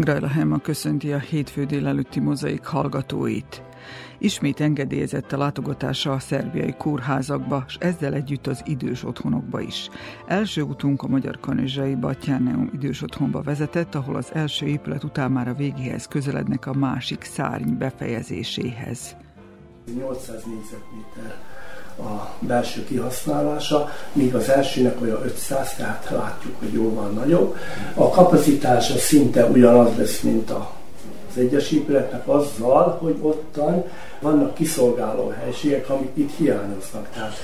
Grajla Helma köszönti a hétfő délelőtti mozaik hallgatóit. Ismét engedélyezett a látogatása a szerbiai kórházakba, és ezzel együtt az idős otthonokba is. Első utunk a Magyar Kanizsai Batyáneum idős otthonba vezetett, ahol az első épület után már a végéhez közelednek a másik szárny befejezéséhez. 800 négyzetméter a belső kihasználása, míg az elsőnek olyan 500, tehát látjuk, hogy jóval nagyobb. A kapacitása szinte ugyanaz lesz, mint a az egyes épületnek azzal, hogy ottan vannak kiszolgáló helységek, amik itt hiányoznak. Tehát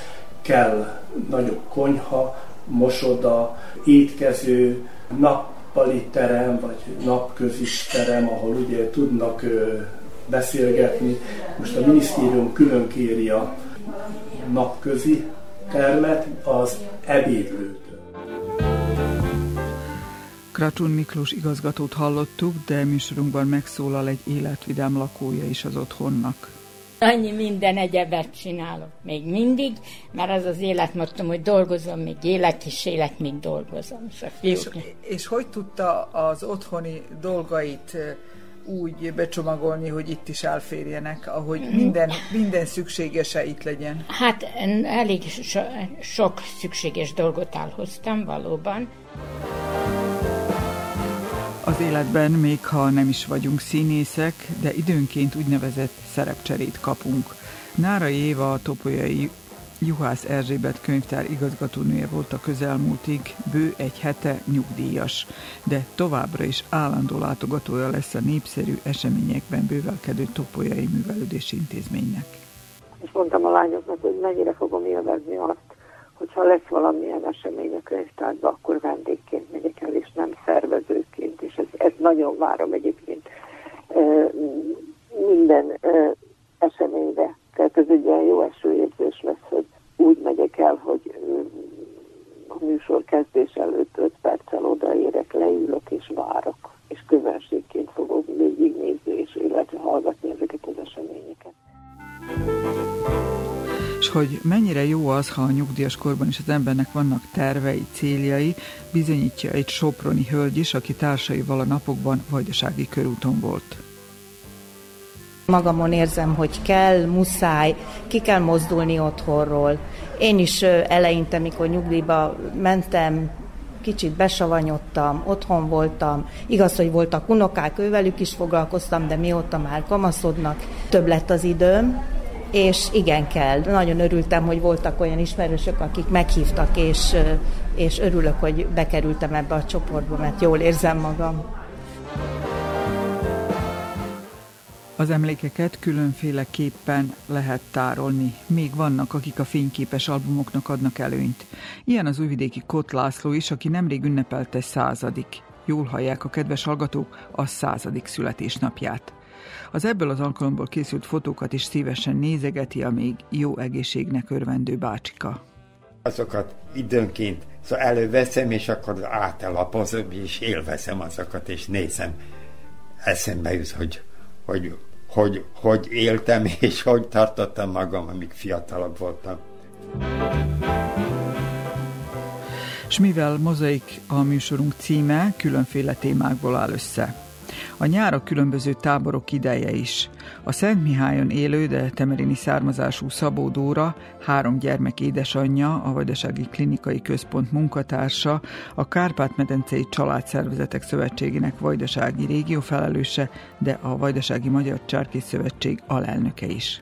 kell nagyobb konyha, mosoda, étkező, nappali terem, vagy napközis terem, ahol ugye tudnak beszélgetni. Most a minisztérium külön kéri a napközi termet az ebédlőtől. Kratun Miklós igazgatót hallottuk, de műsorunkban megszólal egy életvidám lakója is az otthonnak. Annyi minden egyebet csinálok még mindig, mert az az életmottom, hogy dolgozom, még élek, és élek, még dolgozom. És, és hogy tudta az otthoni dolgait úgy becsomagolni, hogy itt is elférjenek, ahogy minden, minden szükségese itt legyen? Hát elég so, sok szükséges dolgot elhoztam valóban. Az életben, még ha nem is vagyunk színészek, de időnként úgynevezett szerepcserét kapunk. Nára Éva a topolyai Juhász Erzsébet könyvtár igazgatónője volt a közelmúltig, bő egy hete nyugdíjas, de továbbra is állandó látogatója lesz a népszerű eseményekben bővelkedő Topolyai Művelődési Intézménynek. És mondtam a lányoknak, hogy mennyire fogom élvezni azt, hogyha lesz valamilyen esemény a könyvtárban, akkor vendégként megyek el, és nem szervezőként, és ez, ez nagyon várom egyébként minden eseményre tehát ez egy olyan jó esőérzés lesz, hogy úgy megyek el, hogy a műsor kezdés előtt 5 perccel odaérek, leülök és várok, és közönségként fogok végignézni és illetve hallgatni ezeket az eseményeket. És hogy mennyire jó az, ha a nyugdíjas korban is az embernek vannak tervei, céljai, bizonyítja egy soproni hölgy is, aki társaival a napokban Vajdasági körúton volt. Magamon érzem, hogy kell, muszáj, ki kell mozdulni otthonról. Én is eleinte, mikor nyugdíjba mentem, kicsit besavanyodtam, otthon voltam. Igaz, hogy voltak unokák, ővelük is foglalkoztam, de mióta már kamaszodnak, több lett az időm, és igen kell. Nagyon örültem, hogy voltak olyan ismerősök, akik meghívtak, és, és örülök, hogy bekerültem ebbe a csoportba, mert jól érzem magam. Az emlékeket különféleképpen lehet tárolni. Még vannak, akik a fényképes albumoknak adnak előnyt. Ilyen az újvidéki Kot László is, aki nemrég ünnepelte századik. Jól hallják a kedves hallgatók a századik születésnapját. Az ebből az alkalomból készült fotókat is szívesen nézegeti a még jó egészségnek örvendő bácsika. Azokat időnként szóval előveszem, és akkor átelapozom, és élvezem azokat, és nézem. Eszembe jut, hogy, hogy hogy, hogy éltem és hogy tartottam magam, amíg fiatalabb voltam. És mivel mozaik a műsorunk címe, különféle témákból áll össze. A nyár a különböző táborok ideje is. A Szent Mihályon élő, de temerini származású Szabó Dóra, három gyermek édesanyja, a Vajdasági Klinikai Központ munkatársa, a Kárpát-medencei Családszervezetek Szövetségének Vajdasági régió felelőse, de a Vajdasági Magyar Csárki Szövetség alelnöke is.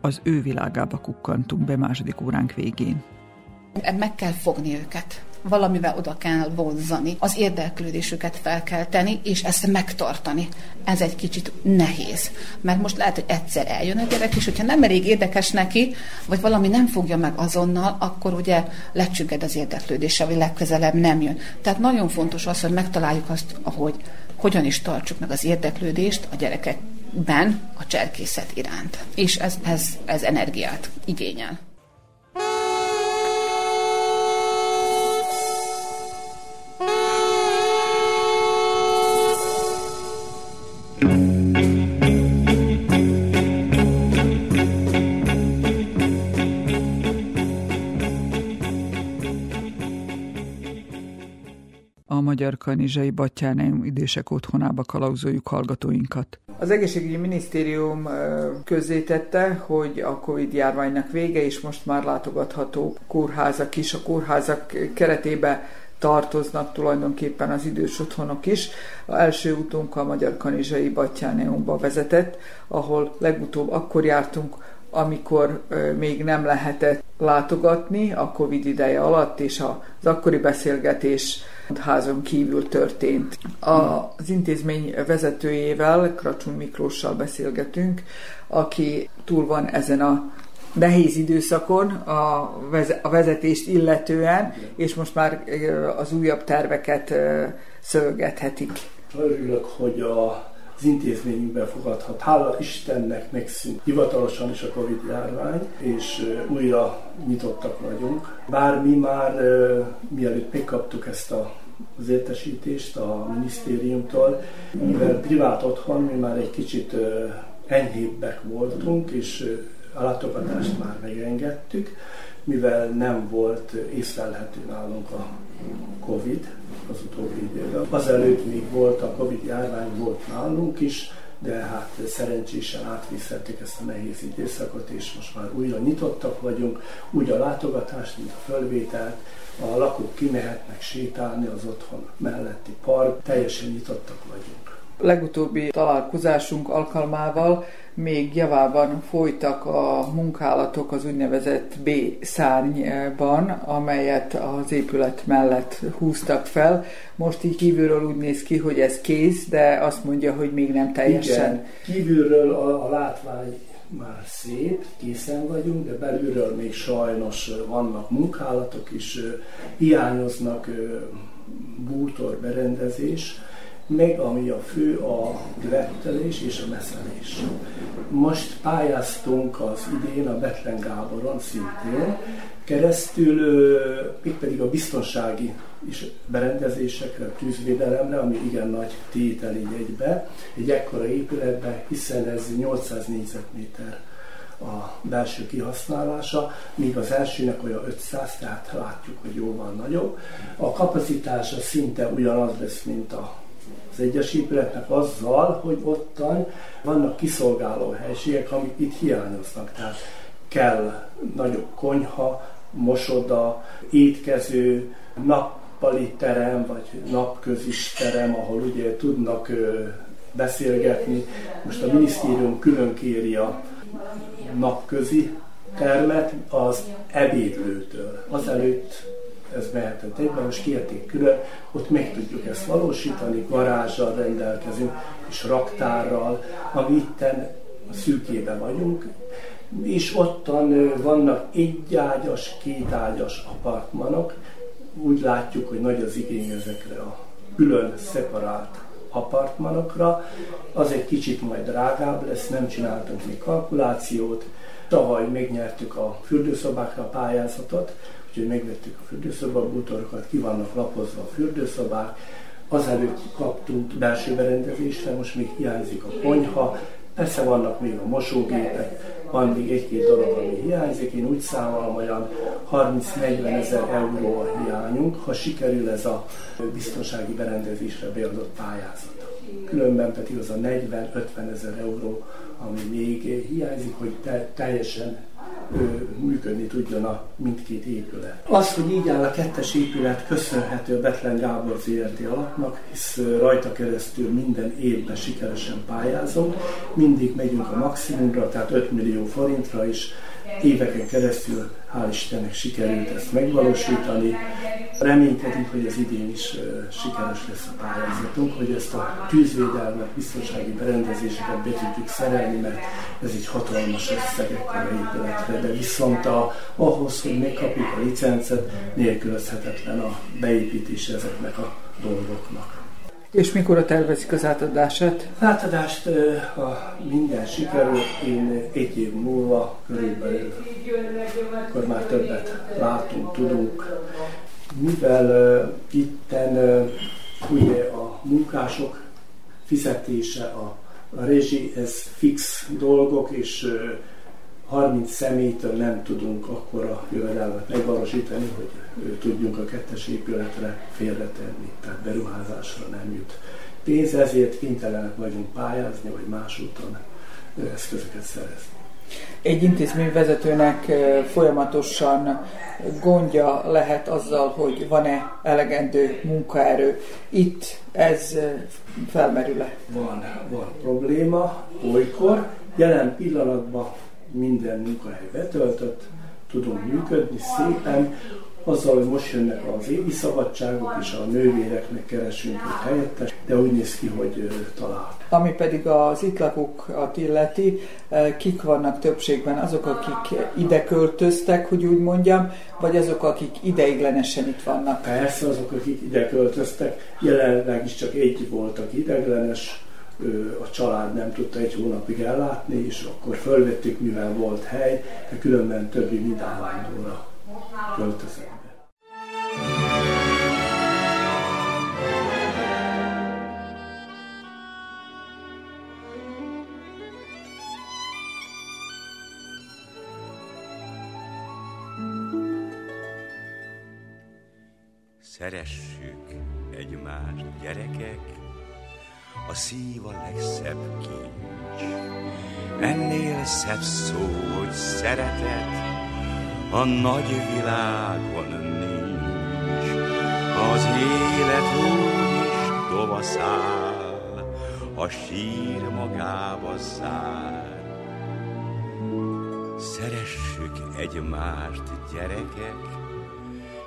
Az ő világába kukkantunk be második óránk végén. Meg kell fogni őket valamivel oda kell vonzani, az érdeklődésüket fel kell tenni, és ezt megtartani. Ez egy kicsit nehéz, mert most lehet, hogy egyszer eljön a gyerek, és hogyha nem elég érdekes neki, vagy valami nem fogja meg azonnal, akkor ugye lecsügged az érdeklődése, vagy legközelebb nem jön. Tehát nagyon fontos az, hogy megtaláljuk azt, ahogy hogyan is tartsuk meg az érdeklődést a gyerekekben a cserkészet iránt. És ez, ez, ez energiát igényel. Magyar Kanizsai Battyáneum idősek otthonába kalauzoljuk hallgatóinkat. Az egészségügyi minisztérium közzétette, hogy a Covid járványnak vége, és most már látogatható kórházak is. A kórházak keretébe tartoznak tulajdonképpen az idős otthonok is. A első utunk a Magyar Kanizsai Battyáneumba vezetett, ahol legutóbb akkor jártunk, amikor még nem lehetett látogatni a Covid ideje alatt, és az akkori beszélgetés házon kívül történt. Az intézmény vezetőjével, Kracsún Miklóssal beszélgetünk, aki túl van ezen a nehéz időszakon a, vezetést illetően, és most már az újabb terveket szövögethetik. Örülök, hogy a az intézményünkben fogadhat. Hála Istennek megszűnt hivatalosan is a Covid járvány, és újra nyitottak vagyunk. Bár mi már mielőtt megkaptuk ezt a az értesítést a minisztériumtól, mivel privát otthon mi már egy kicsit enyhébbek voltunk, és a látogatást már megengedtük, mivel nem volt észlelhető nálunk a Covid az utóbbi időben. Azelőtt még volt a Covid járvány, volt nálunk is, de hát szerencsésen átviszelték ezt a nehéz időszakot, és most már újra nyitottak vagyunk, úgy a látogatást, mint a fölvételt, a lakók kimehetnek sétálni az otthon melletti park, teljesen nyitottak vagyunk. Legutóbbi találkozásunk alkalmával még javában folytak a munkálatok az úgynevezett B szárnyban, amelyet az épület mellett húztak fel. Most így kívülről úgy néz ki, hogy ez kész, de azt mondja, hogy még nem teljesen. Igen, kívülről a, a látvány már szép, készen vagyunk, de belülről még sajnos vannak munkálatok is, hiányoznak bútor berendezés, meg ami a fő a lettelés és a meszelés. Most pályáztunk az idén a Betlen Gáboron szintén, keresztül még pedig a biztonsági is berendezésekre, a tűzvédelemre, ami igen nagy tételi egybe, egy ekkora épületbe, hiszen ez 800 négyzetméter a belső kihasználása, míg az elsőnek olyan 500, tehát látjuk, hogy jóval nagyobb. A kapacitása szinte ugyanaz lesz, mint a az egyes épületnek azzal, hogy ottan vannak kiszolgáló helységek, amik itt hiányoznak. Tehát kell nagyobb konyha, mosoda, étkező, nappali terem, vagy napközis terem, ahol ugye tudnak beszélgetni. Most a minisztérium külön kéri a napközi termet az ebédlőtől. Azelőtt ez mehetett egyben, most kérték külön, ott meg tudjuk ezt valósítani, garázsal rendelkezünk, és raktárral, ami itten szűkében vagyunk, és ottan vannak egyágyas, kétágyas apartmanok, úgy látjuk, hogy nagy az igény ezekre a külön szeparált apartmanokra. Az egy kicsit majd drágább lesz, nem csináltunk még kalkulációt. Tavaly megnyertük a fürdőszobákra a pályázatot, úgyhogy megvettük a fürdőszoba bútorokat, ki vannak lapozva a fürdőszobák, azelőtt kaptunk belső berendezésre, most még hiányzik a konyha, persze vannak még a mosógépek, van még egy-két dolog, ami hiányzik, én úgy számolom, olyan 30-40 ezer euró a hiányunk, ha sikerül ez a biztonsági berendezésre beadott pályázat. Különben pedig az a 40-50 ezer euró, ami még hiányzik, hogy te, teljesen működni tudjon a mindkét épület. Az, hogy így áll a kettes épület, köszönhető Betlen Gábor ZRT alapnak, hisz rajta keresztül minden évben sikeresen pályázunk, mindig megyünk a maximumra, tehát 5 millió forintra is, éveken keresztül, hál' Istennek sikerült ezt megvalósítani. Reménykedünk, hogy az idén is sikeres lesz a pályázatunk, hogy ezt a tűzvédelmet, biztonsági berendezéseket be tudjuk szerelni, mert ez egy hatalmas összegekkel épületre, de viszont a, ahhoz, hogy megkapjuk a licencet, nélkülözhetetlen a beépítés ezeknek a dolgoknak. És mikor a tervezik az átadását? Átadást, ha minden sikerül, én egy év múlva körülbelül, akkor már többet látunk, tudunk. Mivel uh, itten uh, ugye a munkások fizetése, a, a rezsi, ez fix dolgok, és uh, 30 személytől nem tudunk akkor a jövedelmet megvalósítani, hogy tudjunk a kettes épületre félretenni, tehát beruházásra nem jut pénz, ezért kénytelenek vagyunk pályázni, vagy más úton eszközöket szerezni. Egy intézmény vezetőnek folyamatosan gondja lehet azzal, hogy van-e elegendő munkaerő. Itt ez felmerül-e? Van, van probléma, olykor. Jelen pillanatban minden munkahely betöltött, tudunk működni szépen, azzal, hogy most jönnek az évi szabadságok, és a nővéreknek keresünk egy helyettes, de úgy néz ki, hogy talál. Ami pedig az itt lakókat illeti, kik vannak többségben? Azok, akik ide költöztek, hogy úgy mondjam, vagy azok, akik ideiglenesen itt vannak? Persze, azok, akik ide költöztek. Jelenleg is csak egy voltak ideiglenes, a család nem tudta egy hónapig ellátni, és akkor fölvettük, mivel volt hely, de különben többi mint költözött. Szeressük egymást, gyerekek, a szív a legszebb kincs. Ennél szebb szó, hogy szeretet, a nagy világon nincs. Az élet úgy is tovaszál, a sír magába zár. Szeressük egymást, gyerekek,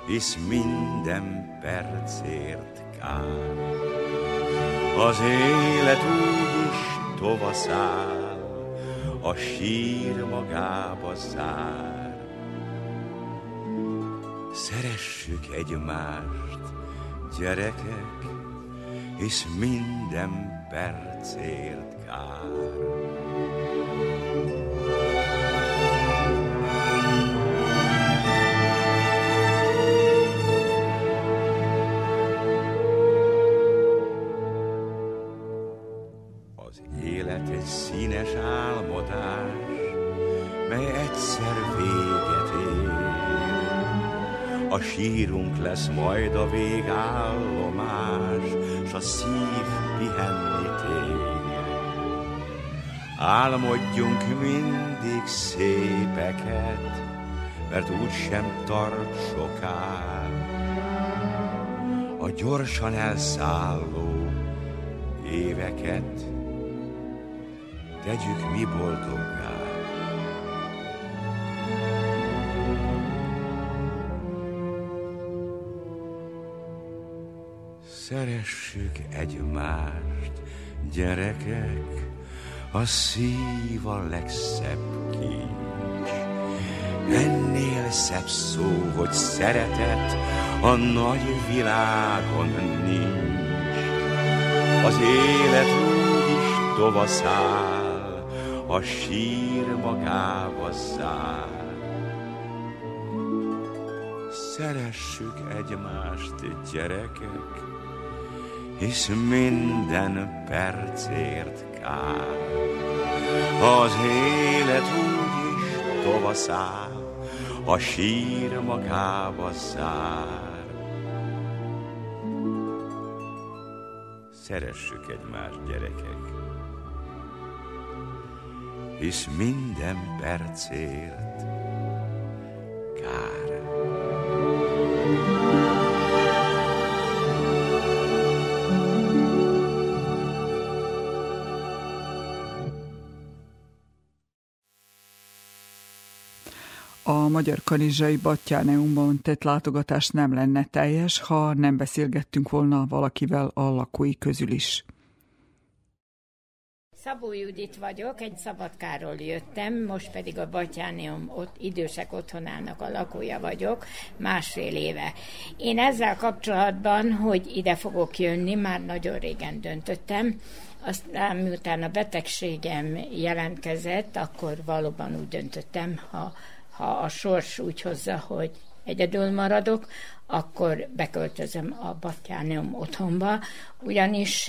hisz minden percért kár. Az élet úgy is tovaszál, a sír magába zár. Szeressük egymást, gyerekek, hisz minden percért kár. Sírunk lesz majd a végállomás, s a szív pihenni tér. Álmodjunk mindig szépeket, mert úgy sem tart soká. A gyorsan elszálló éveket tegyük mi boldoggá. Szeressük egymást, gyerekek, a szív a legszebb kincs. Ennél szebb szó, hogy szeretet, a nagy világon nincs. Az élet úgy is tovaszál, a sír magába zár. Szeressük egymást, gyerekek, hisz minden percért kár. Az élet úgy is tovaszál, a sír magába zár. Szeressük egymást, gyerekek, hisz minden percért kár. Magyar Kanizsai Battyáneumban tett látogatás nem lenne teljes, ha nem beszélgettünk volna valakivel a lakói közül is. Szabó Judit vagyok, egy Szabadkáról jöttem, most pedig a Batyánium ott, idősek otthonának a lakója vagyok, másfél éve. Én ezzel kapcsolatban, hogy ide fogok jönni, már nagyon régen döntöttem, aztán miután a betegségem jelentkezett, akkor valóban úgy döntöttem, ha, ha a sors úgy hozza, hogy egyedül maradok, akkor beköltözöm a Batyánium otthonba, ugyanis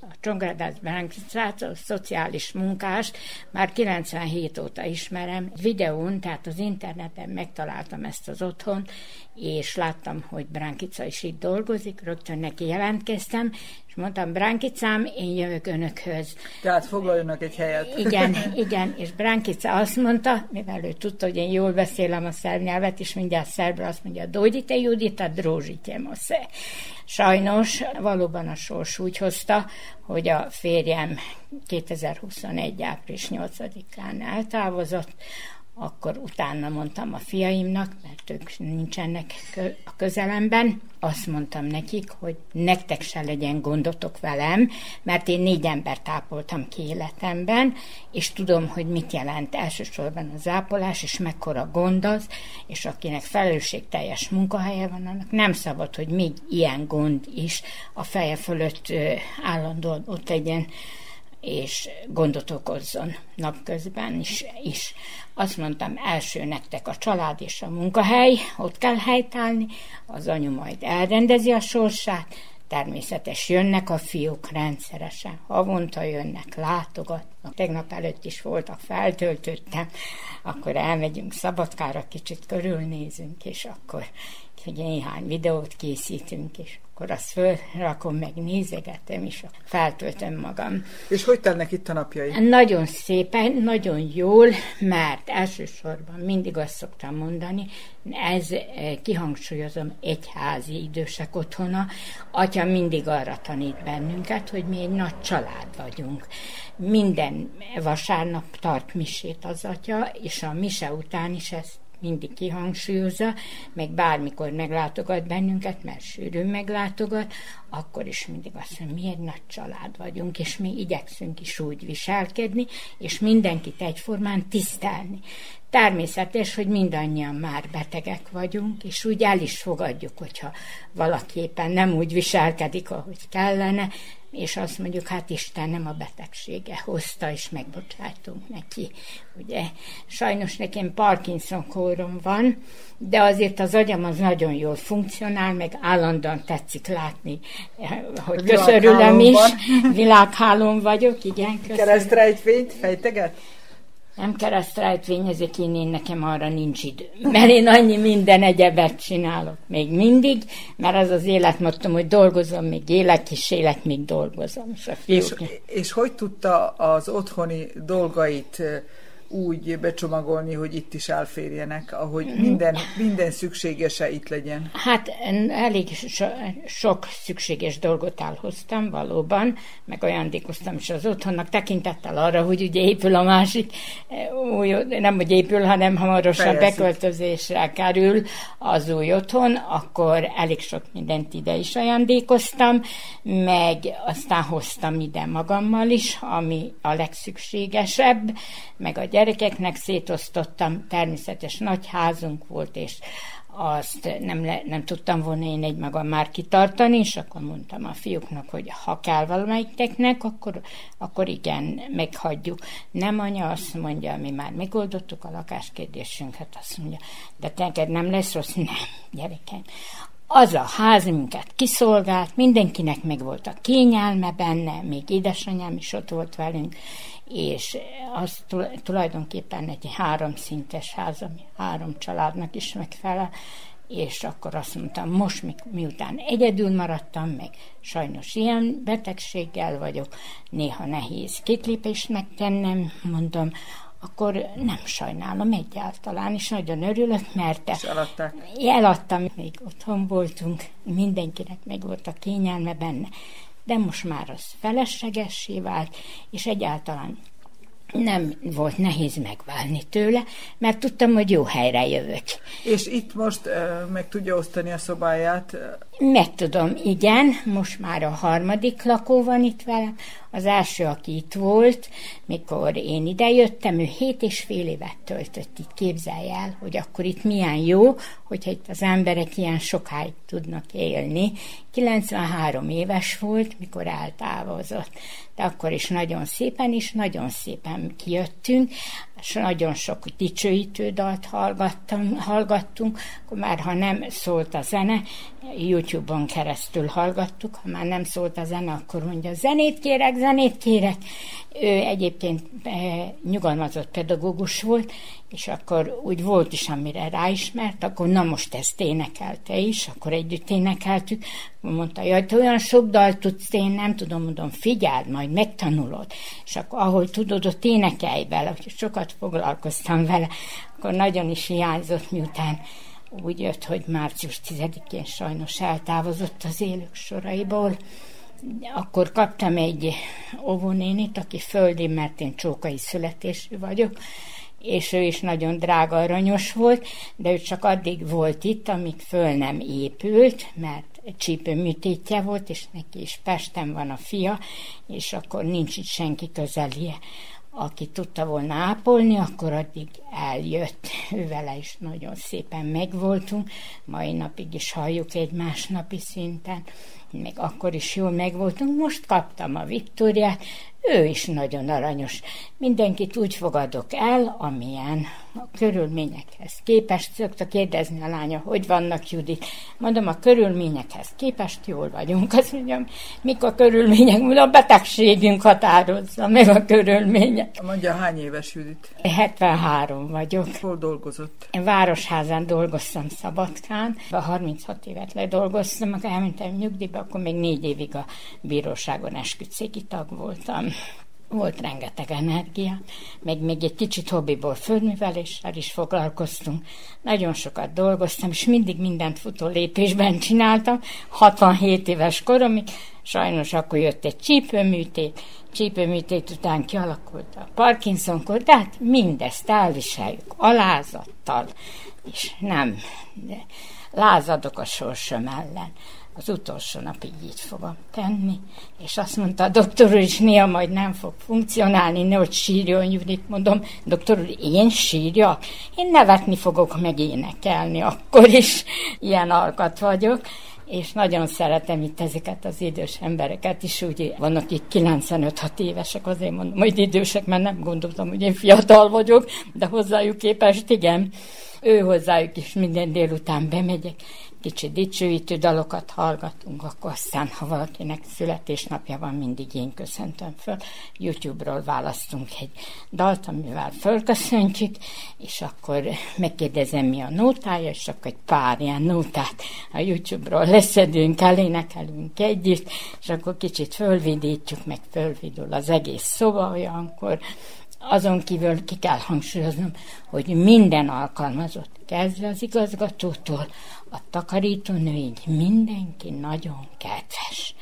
a Csongrádász Berenkicát, a szociális munkást már 97 óta ismerem. Videón, tehát az interneten megtaláltam ezt az otthon, és láttam, hogy Bránkica is itt dolgozik, rögtön neki jelentkeztem, mondtam, Bránkicám, én jövök önökhöz. Tehát foglaljanak egy helyet. Igen, igen, és Bránkica azt mondta, mivel ő tudta, hogy én jól beszélem a szerb nyelvet, és mindjárt szerbre azt mondja, dojdite Judita, drózsitje mosze. Sajnos valóban a sors úgy hozta, hogy a férjem 2021. április 8-án eltávozott, akkor utána mondtam a fiaimnak, mert ők nincsenek a közelemben, azt mondtam nekik, hogy nektek se legyen gondotok velem, mert én négy embert ápoltam ki életemben, és tudom, hogy mit jelent elsősorban az ápolás, és mekkora gond az, és akinek felelősségteljes munkahelye van, annak nem szabad, hogy még ilyen gond is a feje fölött állandóan ott legyen, és gondot okozzon napközben is, is. Azt mondtam, első nektek a család és a munkahely, ott kell helytállni, az anyu majd elrendezi a sorsát, természetes jönnek a fiúk rendszeresen, havonta jönnek, látogatnak. Tegnap előtt is voltak, feltöltöttem, akkor elmegyünk Szabadkára, kicsit körülnézünk, és akkor hogy néhány videót készítünk, és akkor azt fölrakom, meg nézegetem, és feltöltöm magam. És hogy telnek itt a napjai? Nagyon szépen, nagyon jól, mert elsősorban mindig azt szoktam mondani, ez eh, kihangsúlyozom egyházi idősek otthona. Atya mindig arra tanít bennünket, hogy mi egy nagy család vagyunk. Minden vasárnap tart misét az atya, és a mise után is ezt mindig kihangsúlyozza, meg bármikor meglátogat bennünket, mert sűrűn meglátogat, akkor is mindig azt mondja, mi egy nagy család vagyunk, és mi igyekszünk is úgy viselkedni, és mindenkit egyformán tisztelni. Természetes, hogy mindannyian már betegek vagyunk, és úgy el is fogadjuk, hogyha valaki éppen nem úgy viselkedik, ahogy kellene, és azt mondjuk, hát Isten nem a betegsége hozta, és megbocsájtunk neki. Ugye, sajnos nekem Parkinson kórom van, de azért az agyam az nagyon jól funkcionál, meg állandóan tetszik látni, hogy köszörülöm is. Világhálón vagyok, igen. Keresztrejtvényt fejteget? Nem keresztrejtvényezek, én, én nekem arra nincs idő. Mert én annyi minden egyebet csinálok még mindig, mert az az életmottom, hogy dolgozom, még élek, és élek, még dolgozom. És, és, és hogy tudta az otthoni dolgait úgy becsomagolni, hogy itt is elférjenek, ahogy minden, minden szükségese itt legyen? Hát elég so, sok szükséges dolgot elhoztam valóban, meg ajándékoztam is az otthonnak, tekintettel arra, hogy ugye épül a másik, új, nem hogy épül, hanem hamarosan Fejezik. beköltözésre kerül az új otthon, akkor elég sok mindent ide is ajándékoztam, meg aztán hoztam ide magammal is, ami a legszükségesebb, meg a gyerekeknek szétosztottam, természetes nagy házunk volt, és azt nem, le, nem tudtam volna én egy magam már kitartani, és akkor mondtam a fiúknak, hogy ha kell valamelyiknek, akkor, akkor igen, meghagyjuk. Nem anya azt mondja, mi már megoldottuk a lakáskérdésünket, azt mondja, de neked nem lesz rossz? Nem, gyerekem az a ház minket kiszolgált, mindenkinek meg volt a kényelme benne, még édesanyám is ott volt velünk, és az tulajdonképpen egy háromszintes ház, ami három családnak is megfelel, és akkor azt mondtam, most mi, miután egyedül maradtam, meg sajnos ilyen betegséggel vagyok, néha nehéz két lépést megtennem, mondom, akkor nem sajnálom egyáltalán, és nagyon örülök, mert és eladták. eladtam, még otthon voltunk, mindenkinek meg volt a kényelme benne, de most már az feleslegessé vált, és egyáltalán nem volt nehéz megválni tőle, mert tudtam, hogy jó helyre jövök. És itt most uh, meg tudja osztani a szobáját? Meg tudom, igen. Most már a harmadik lakó van itt velem. Az első, aki itt volt, mikor én idejöttem, ő hét és fél évet töltött itt. Képzelj el, hogy akkor itt milyen jó, hogyha itt az emberek ilyen sokáig tudnak élni. 93 éves volt, mikor eltávozott. De akkor is nagyon szépen is, nagyon szépen kijöttünk, és nagyon sok dicsőítő dalt hallgattam, hallgattunk, akkor már ha nem szólt a zene, YouTube-on keresztül hallgattuk, ha már nem szólt a zene, akkor mondja, zenét kérek, zenét kérek. Ő egyébként e, nyugalmazott pedagógus volt, és akkor úgy volt is, amire ráismert, akkor na most ezt énekelte is, akkor együtt énekeltük, mondta, jaj, te olyan sok dalt tudsz, én nem tudom, mondom, figyeld, majd megtanulod, és akkor ahol tudod, ott énekelj vele, hogy sokat foglalkoztam vele, akkor nagyon is hiányzott, miután úgy jött, hogy március 10-én sajnos eltávozott az élők soraiból. Akkor kaptam egy óvónénit, aki földi, mert én csókai születésű vagyok, és ő is nagyon drága aranyos volt, de ő csak addig volt itt, amíg föl nem épült, mert csípőműtétje volt, és neki is Pesten van a fia, és akkor nincs itt senki közelie aki tudta volna ápolni, akkor addig eljött. Ővele is nagyon szépen megvoltunk, mai napig is halljuk egymás napi szinten, még akkor is jól megvoltunk. Most kaptam a Viktóriát, ő is nagyon aranyos. Mindenkit úgy fogadok el, amilyen a körülményekhez képest. Szokta kérdezni a lánya, hogy vannak, Judit. Mondom, a körülményekhez képest jól vagyunk. Azt mondjam, mik a körülmények? Mondom, a betegségünk határozza meg a körülmények. Mondja, hány éves Judit? 73 vagyok. Hol dolgozott? Én Városházán dolgoztam Szabadkán. A 36 évet ledolgoztam, akkor elmentem nyugdíjba, akkor még négy évig a bíróságon esküdszéki tag voltam volt rengeteg energia, meg még egy kicsit hobbiból földműveléssel is foglalkoztunk. Nagyon sokat dolgoztam, és mindig mindent futó lépésben csináltam, 67 éves koromig, sajnos akkor jött egy csípőműtét, csípőműtét után kialakult a Parkinson-kor, de hát mindezt elviseljük alázattal, és nem lázadok a sorsom ellen az utolsó napig így fogom tenni, és azt mondta a doktor úr is, néha majd nem fog funkcionálni, nehogy sírjon Judit, mondom, doktor úr, én sírja? Én nevetni fogok meg énekelni, akkor is ilyen alkat vagyok, és nagyon szeretem itt ezeket az idős embereket is, úgy vannak itt 95-6 évesek, azért mondom, hogy idősek, mert nem gondoltam, hogy én fiatal vagyok, de hozzájuk képest igen. Ő hozzájuk is minden délután bemegyek, kicsit dicsőítő dalokat hallgatunk, akkor aztán, ha valakinek születésnapja van, mindig én köszöntöm föl. YouTube-ról választunk egy dalt, amivel fölköszöntjük, és akkor megkérdezem, mi a nótája, és akkor egy pár ilyen nótát a YouTube-ról leszedünk, elénekelünk együtt, és akkor kicsit fölvidítjuk, meg fölvidul az egész szoba olyankor, azon kívül ki kell hangsúlyoznom, hogy minden alkalmazott, kezdve az igazgatótól, a takarítónőig mindenki nagyon kedves.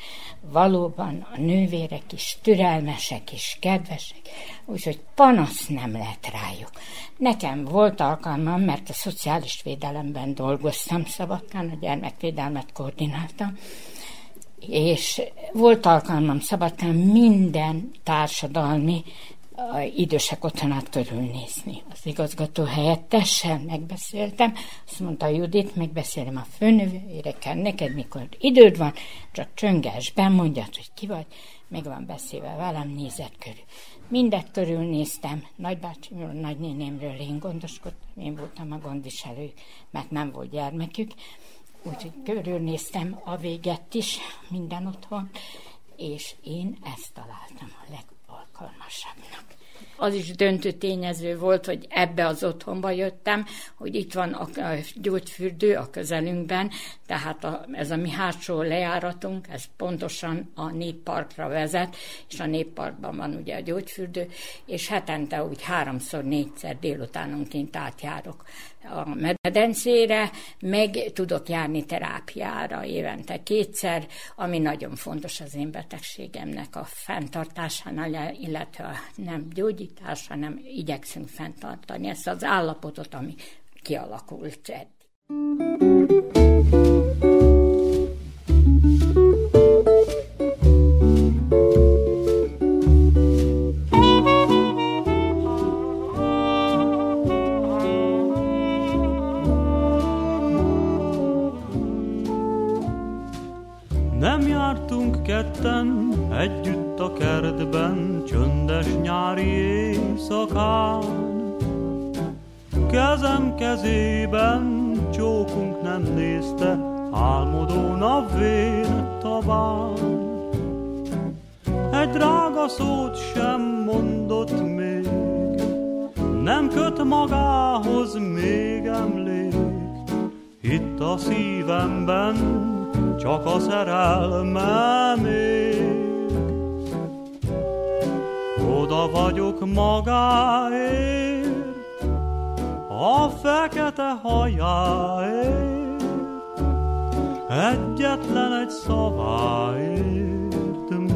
Valóban a nővérek is türelmesek és kedvesek, úgyhogy panasz nem lett rájuk. Nekem volt alkalmam, mert a szociális védelemben dolgoztam Szabadkán, a gyermekvédelmet koordináltam, és volt alkalmam Szabadkán minden társadalmi idősek otthonát körülnézni. Az igazgató helyettessel megbeszéltem, azt mondta Judit, megbeszélem a főnövőérekkel, neked mikor időd van, csak csönges, bemondjad, hogy ki vagy, meg van beszélve velem, nézett körül. Mindet körülnéztem, nagybácsimról, nagynénémről én gondoskodtam, én voltam a gondviselő, mert nem volt gyermekük, úgyhogy körülnéztem a véget is, minden otthon, és én ezt találtam a leg alkalmasabbnak. Az is döntő tényező volt, hogy ebbe az otthonba jöttem, hogy itt van a gyógyfürdő a közelünkben, tehát a, ez a mi hátsó lejáratunk, ez pontosan a népparkra vezet, és a népparkban van ugye a gyógyfürdő, és hetente úgy háromszor, négyszer délutánonként átjárok a medencére, meg tudok járni terápiára évente kétszer, ami nagyon fontos az én betegségemnek a fenntartásánál, illetve a nem gyógyi javítás, hanem igyekszünk fenntartani ezt az állapotot, ami kialakult eddig. Nem jártunk ketten együtt a kertben, éjszakán. Kezem kezében csókunk nem nézte, álmodó napvén tabán. Egy drága szót sem mondott még, nem köt magához még emlék. Itt a szívemben csak a szerelmem ég. Oda vagyok magáért, a fekete hajáért, egyetlen egy szaváért,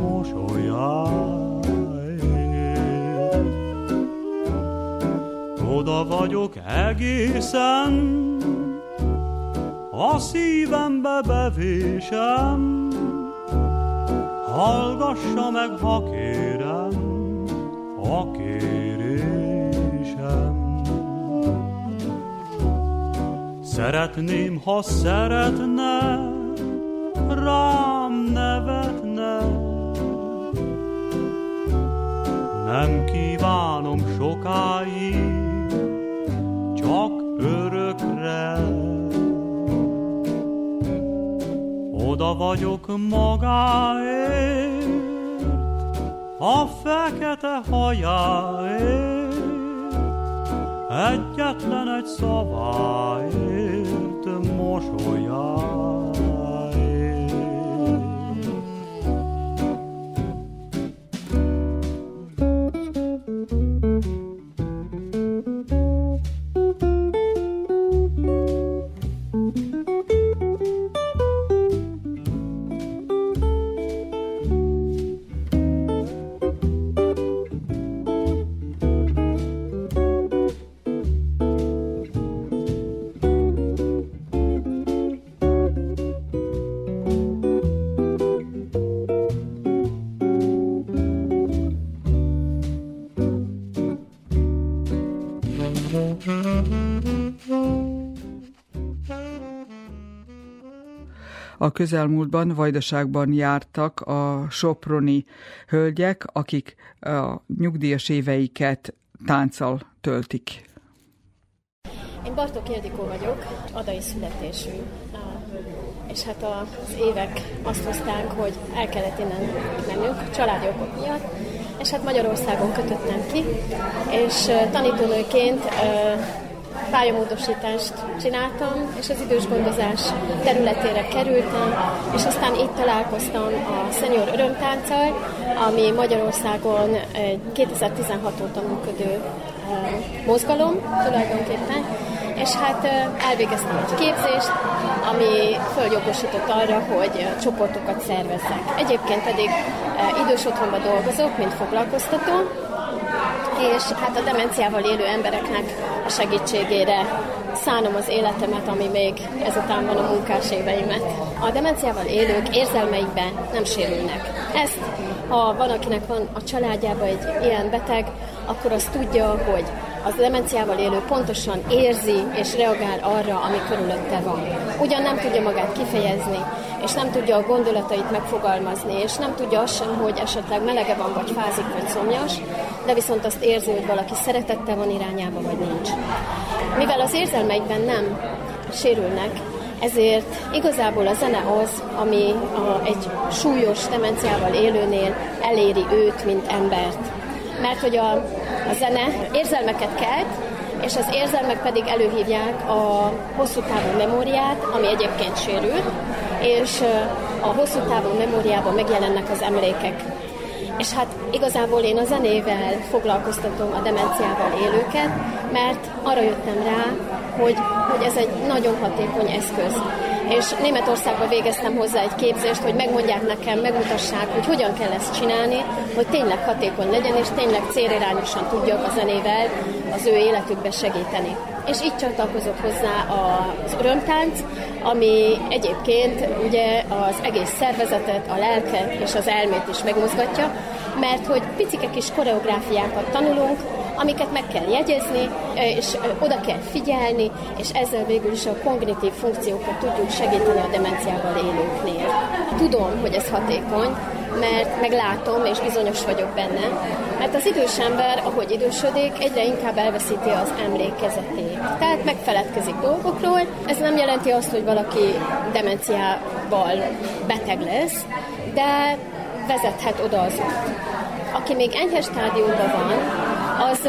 mosolyáért. Oda vagyok egészen, a szívembe bevésem, hallgassa meg, ha a kérésem. Szeretném, ha szeretne, rám nevetne. Nem kívánom sokáig, csak örökre. Oda vagyok magáért, a fekete hajáért, egyetlen egy szaváért, mosolyáért. A közelmúltban Vajdaságban jártak a soproni hölgyek, akik a nyugdíjas éveiket tánccal töltik. Én Bartók Ildikó vagyok, adai születésű, és hát az évek azt hozták, hogy el kellett innen mennünk, családi okok miatt, és hát Magyarországon kötöttem ki, és tanítónőként pályamódosítást csináltam, és az idős gondozás területére kerültem, és aztán itt találkoztam a Senior Örömtánccal, ami Magyarországon egy 2016 óta működő mozgalom tulajdonképpen, és hát elvégeztem egy képzést, ami följogosított arra, hogy csoportokat szervezzek. Egyébként pedig idős otthonban dolgozok, mint foglalkoztató, és hát a demenciával élő embereknek a segítségére szánom az életemet, ami még ezután van a munkás éveimet. A demenciával élők érzelmeikben nem sérülnek. Ezt, ha van, akinek van a családjában egy ilyen beteg, akkor azt tudja, hogy az demenciával élő pontosan érzi és reagál arra, ami körülötte van. Ugyan nem tudja magát kifejezni, és nem tudja a gondolatait megfogalmazni, és nem tudja azt sem, hogy esetleg melege van, vagy fázik, vagy szomjas, de viszont azt érzi, hogy valaki szeretettel van irányába, vagy nincs. Mivel az érzelmeikben nem sérülnek, ezért igazából a zene az, ami a, egy súlyos demenciával élőnél eléri őt, mint embert. Mert hogy a, a zene érzelmeket kelt, és az érzelmek pedig előhívják a hosszú távú memóriát, ami egyébként sérült, és a hosszú távú memóriában megjelennek az emlékek. És hát igazából én a zenével foglalkoztatom a demenciával élőket, mert arra jöttem rá, hogy, hogy ez egy nagyon hatékony eszköz. És Németországban végeztem hozzá egy képzést, hogy megmondják nekem, megmutassák, hogy hogyan kell ezt csinálni, hogy tényleg hatékony legyen, és tényleg célirányosan tudjak a zenével az ő életükbe segíteni. És így csatlakozott hozzá az örömtánc, ami egyébként ugye az egész szervezetet, a lelket és az elmét is megmozgatja, mert hogy picike kis koreográfiákat tanulunk, amiket meg kell jegyezni, és oda kell figyelni, és ezzel végül is a kognitív funkciókat tudjuk segíteni a demenciával élőknél. Tudom, hogy ez hatékony, mert meglátom, és bizonyos vagyok benne, mert az idős ember, ahogy idősödik, egyre inkább elveszíti az emlékezetét. Tehát megfeledkezik dolgokról. Ez nem jelenti azt, hogy valaki demenciával beteg lesz, de vezethet oda az út. Aki még enyhe stádiumban van, az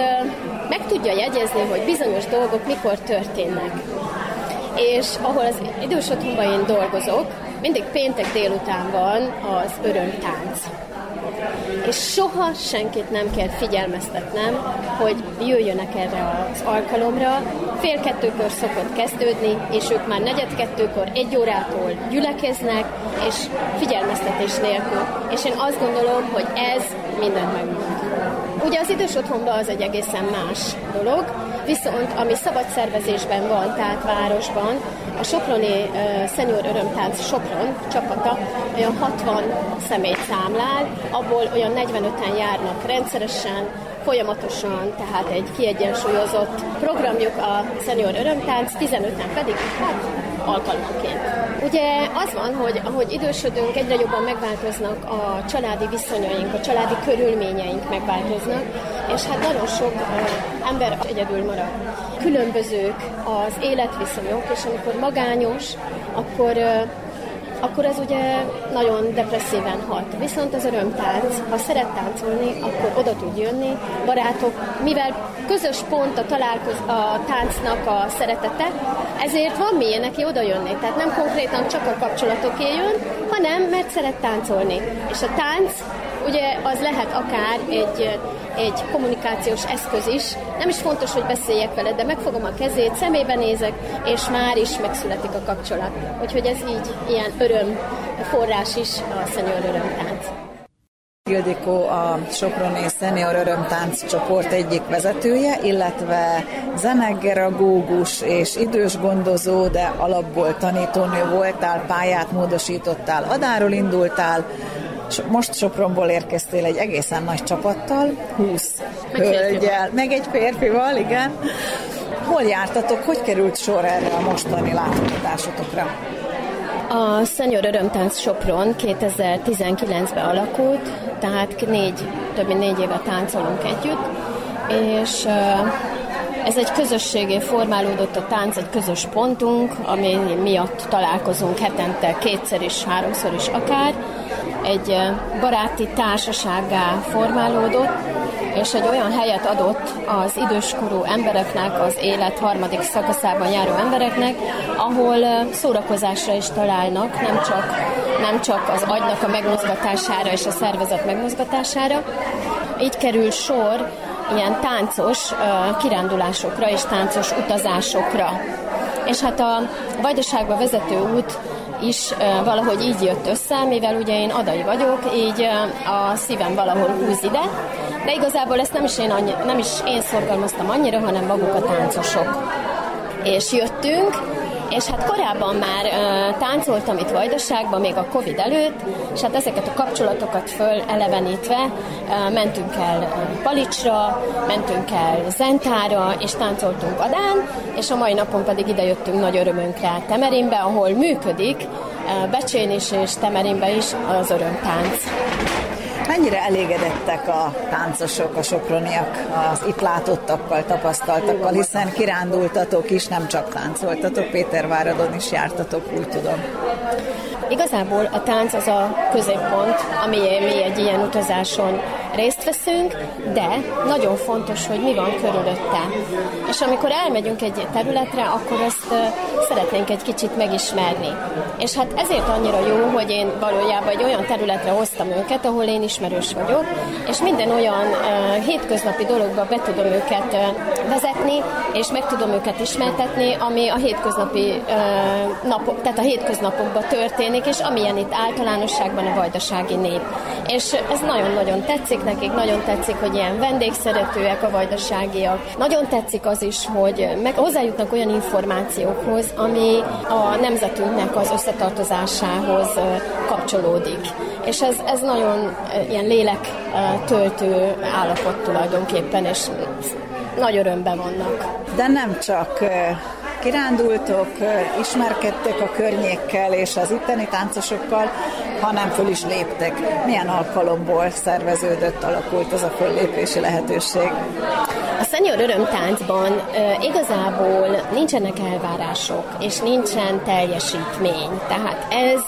meg tudja jegyezni, hogy bizonyos dolgok mikor történnek. És ahol az idős otthonban én dolgozok, mindig péntek délután van az örömtánc. És soha senkit nem kell figyelmeztetnem, hogy jöjjönek erre az alkalomra. Fél kettőkor szokott kezdődni, és ők már negyed kettőkor, egy órától gyülekeznek, és figyelmeztetés nélkül. És én azt gondolom, hogy ez mindent megmond. Ugye az idős otthonban az egy egészen más dolog, viszont ami szabad szervezésben van, tehát városban, a Soproni uh, Senior Örömtánc Sopron csapata olyan 60 személyt számlál, abból olyan 45-en járnak rendszeresen, folyamatosan, tehát egy kiegyensúlyozott programjuk a Senior Örömtánc, 15-en pedig hát alkalmanként. Ugye az van, hogy ahogy idősödünk, egyre jobban megváltoznak a családi viszonyaink, a családi körülményeink megváltoznak, és hát nagyon sok ember egyedül marad. Különbözők az életviszonyok, és amikor magányos, akkor akkor ez ugye nagyon depresszíven hat. Viszont az örömtánc, ha szeret táncolni, akkor oda tud jönni, barátok, mivel közös pont a találkoz, a táncnak a szeretete, ezért van milyen neki oda jönni. Tehát nem konkrétan csak a kapcsolatoké jön, hanem mert szeret táncolni. És a tánc ugye az lehet akár egy, egy kommunikációs eszköz is. Nem is fontos, hogy beszéljek vele, de megfogom a kezét, szemébe nézek, és már is megszületik a kapcsolat. Úgyhogy ez így ilyen öröm forrás is a Szenyor Örömtánc. Ildikó a Soproni Senior Örömtánc csoport egyik vezetője, illetve zenegeragógus és idős gondozó, de alapból tanítónő voltál, pályát módosítottál, adáról indultál, most Sopronból érkeztél egy egészen nagy csapattal, 20 hölgyel, meg egy férfival, igen. Hol jártatok, hogy került sor erre a mostani látogatásotokra? A Szenyor Örömtánc Sopron 2019-ben alakult, tehát négy, több mint négy éve táncolunk együtt, és ez egy közösségé formálódott a tánc, egy közös pontunk, ami miatt találkozunk hetente kétszer is, háromszor is akár. Egy baráti társasággá formálódott, és egy olyan helyet adott az időskorú embereknek, az élet harmadik szakaszában járó embereknek, ahol szórakozásra is találnak, nem csak, nem csak az agynak a megmozgatására és a szervezet megmozgatására. Így kerül sor ilyen táncos kirándulásokra és táncos utazásokra. És hát a Vajdaságba vezető út is valahogy így jött össze, mivel ugye én adai vagyok, így a szívem valahol húz ide, de igazából ezt nem is én, annyi, nem is én szorgalmaztam annyira, hanem maguk a táncosok. És jöttünk, és hát korábban már uh, táncoltam itt Vajdaságban, még a Covid előtt, és hát ezeket a kapcsolatokat föl elevenítve uh, mentünk el Palicsra, mentünk el Zentára, és táncoltunk Adán, és a mai napon pedig idejöttünk nagy örömünkre Temerinbe, ahol működik Becsén is és Temerinbe is az örömtánc. Mennyire elégedettek a táncosok, a soproniak az itt látottakkal, tapasztaltakkal, hiszen kirándultatok is, nem csak táncoltatok, Péterváradon is jártatok, úgy tudom. Igazából a tánc az a középpont, ami mi egy ilyen utazáson részt veszünk, de nagyon fontos, hogy mi van körülötte. És amikor elmegyünk egy területre, akkor ezt szeretnénk egy kicsit megismerni. És hát ezért annyira jó, hogy én valójában egy olyan területre hoztam őket, ahol én ismerős vagyok, és minden olyan uh, hétköznapi dologba be tudom őket uh, vezetni, és meg tudom őket ismertetni, ami a hétköznapi uh, napok, tehát a hétköznapokban történik, és amilyen itt általánosságban a vajdasági nép. És ez nagyon-nagyon tetszik nekik, nagyon tetszik, hogy ilyen vendégszeretőek a vajdaságiak. Nagyon tetszik az is, hogy meg hozzájutnak olyan információkhoz, ami a nemzetünknek az összetartozásához kapcsolódik. És ez, ez nagyon ilyen lélek töltő állapot tulajdonképpen, és nagy örömben vannak. De nem csak kirándultok, ismerkedtek a környékkel és az itteni táncosokkal, hanem föl is léptek. Milyen alkalomból szerveződött, alakult ez a föllépési lehetőség? A Szenyor Örömtáncban e, igazából nincsenek elvárások, és nincsen teljesítmény. Tehát ez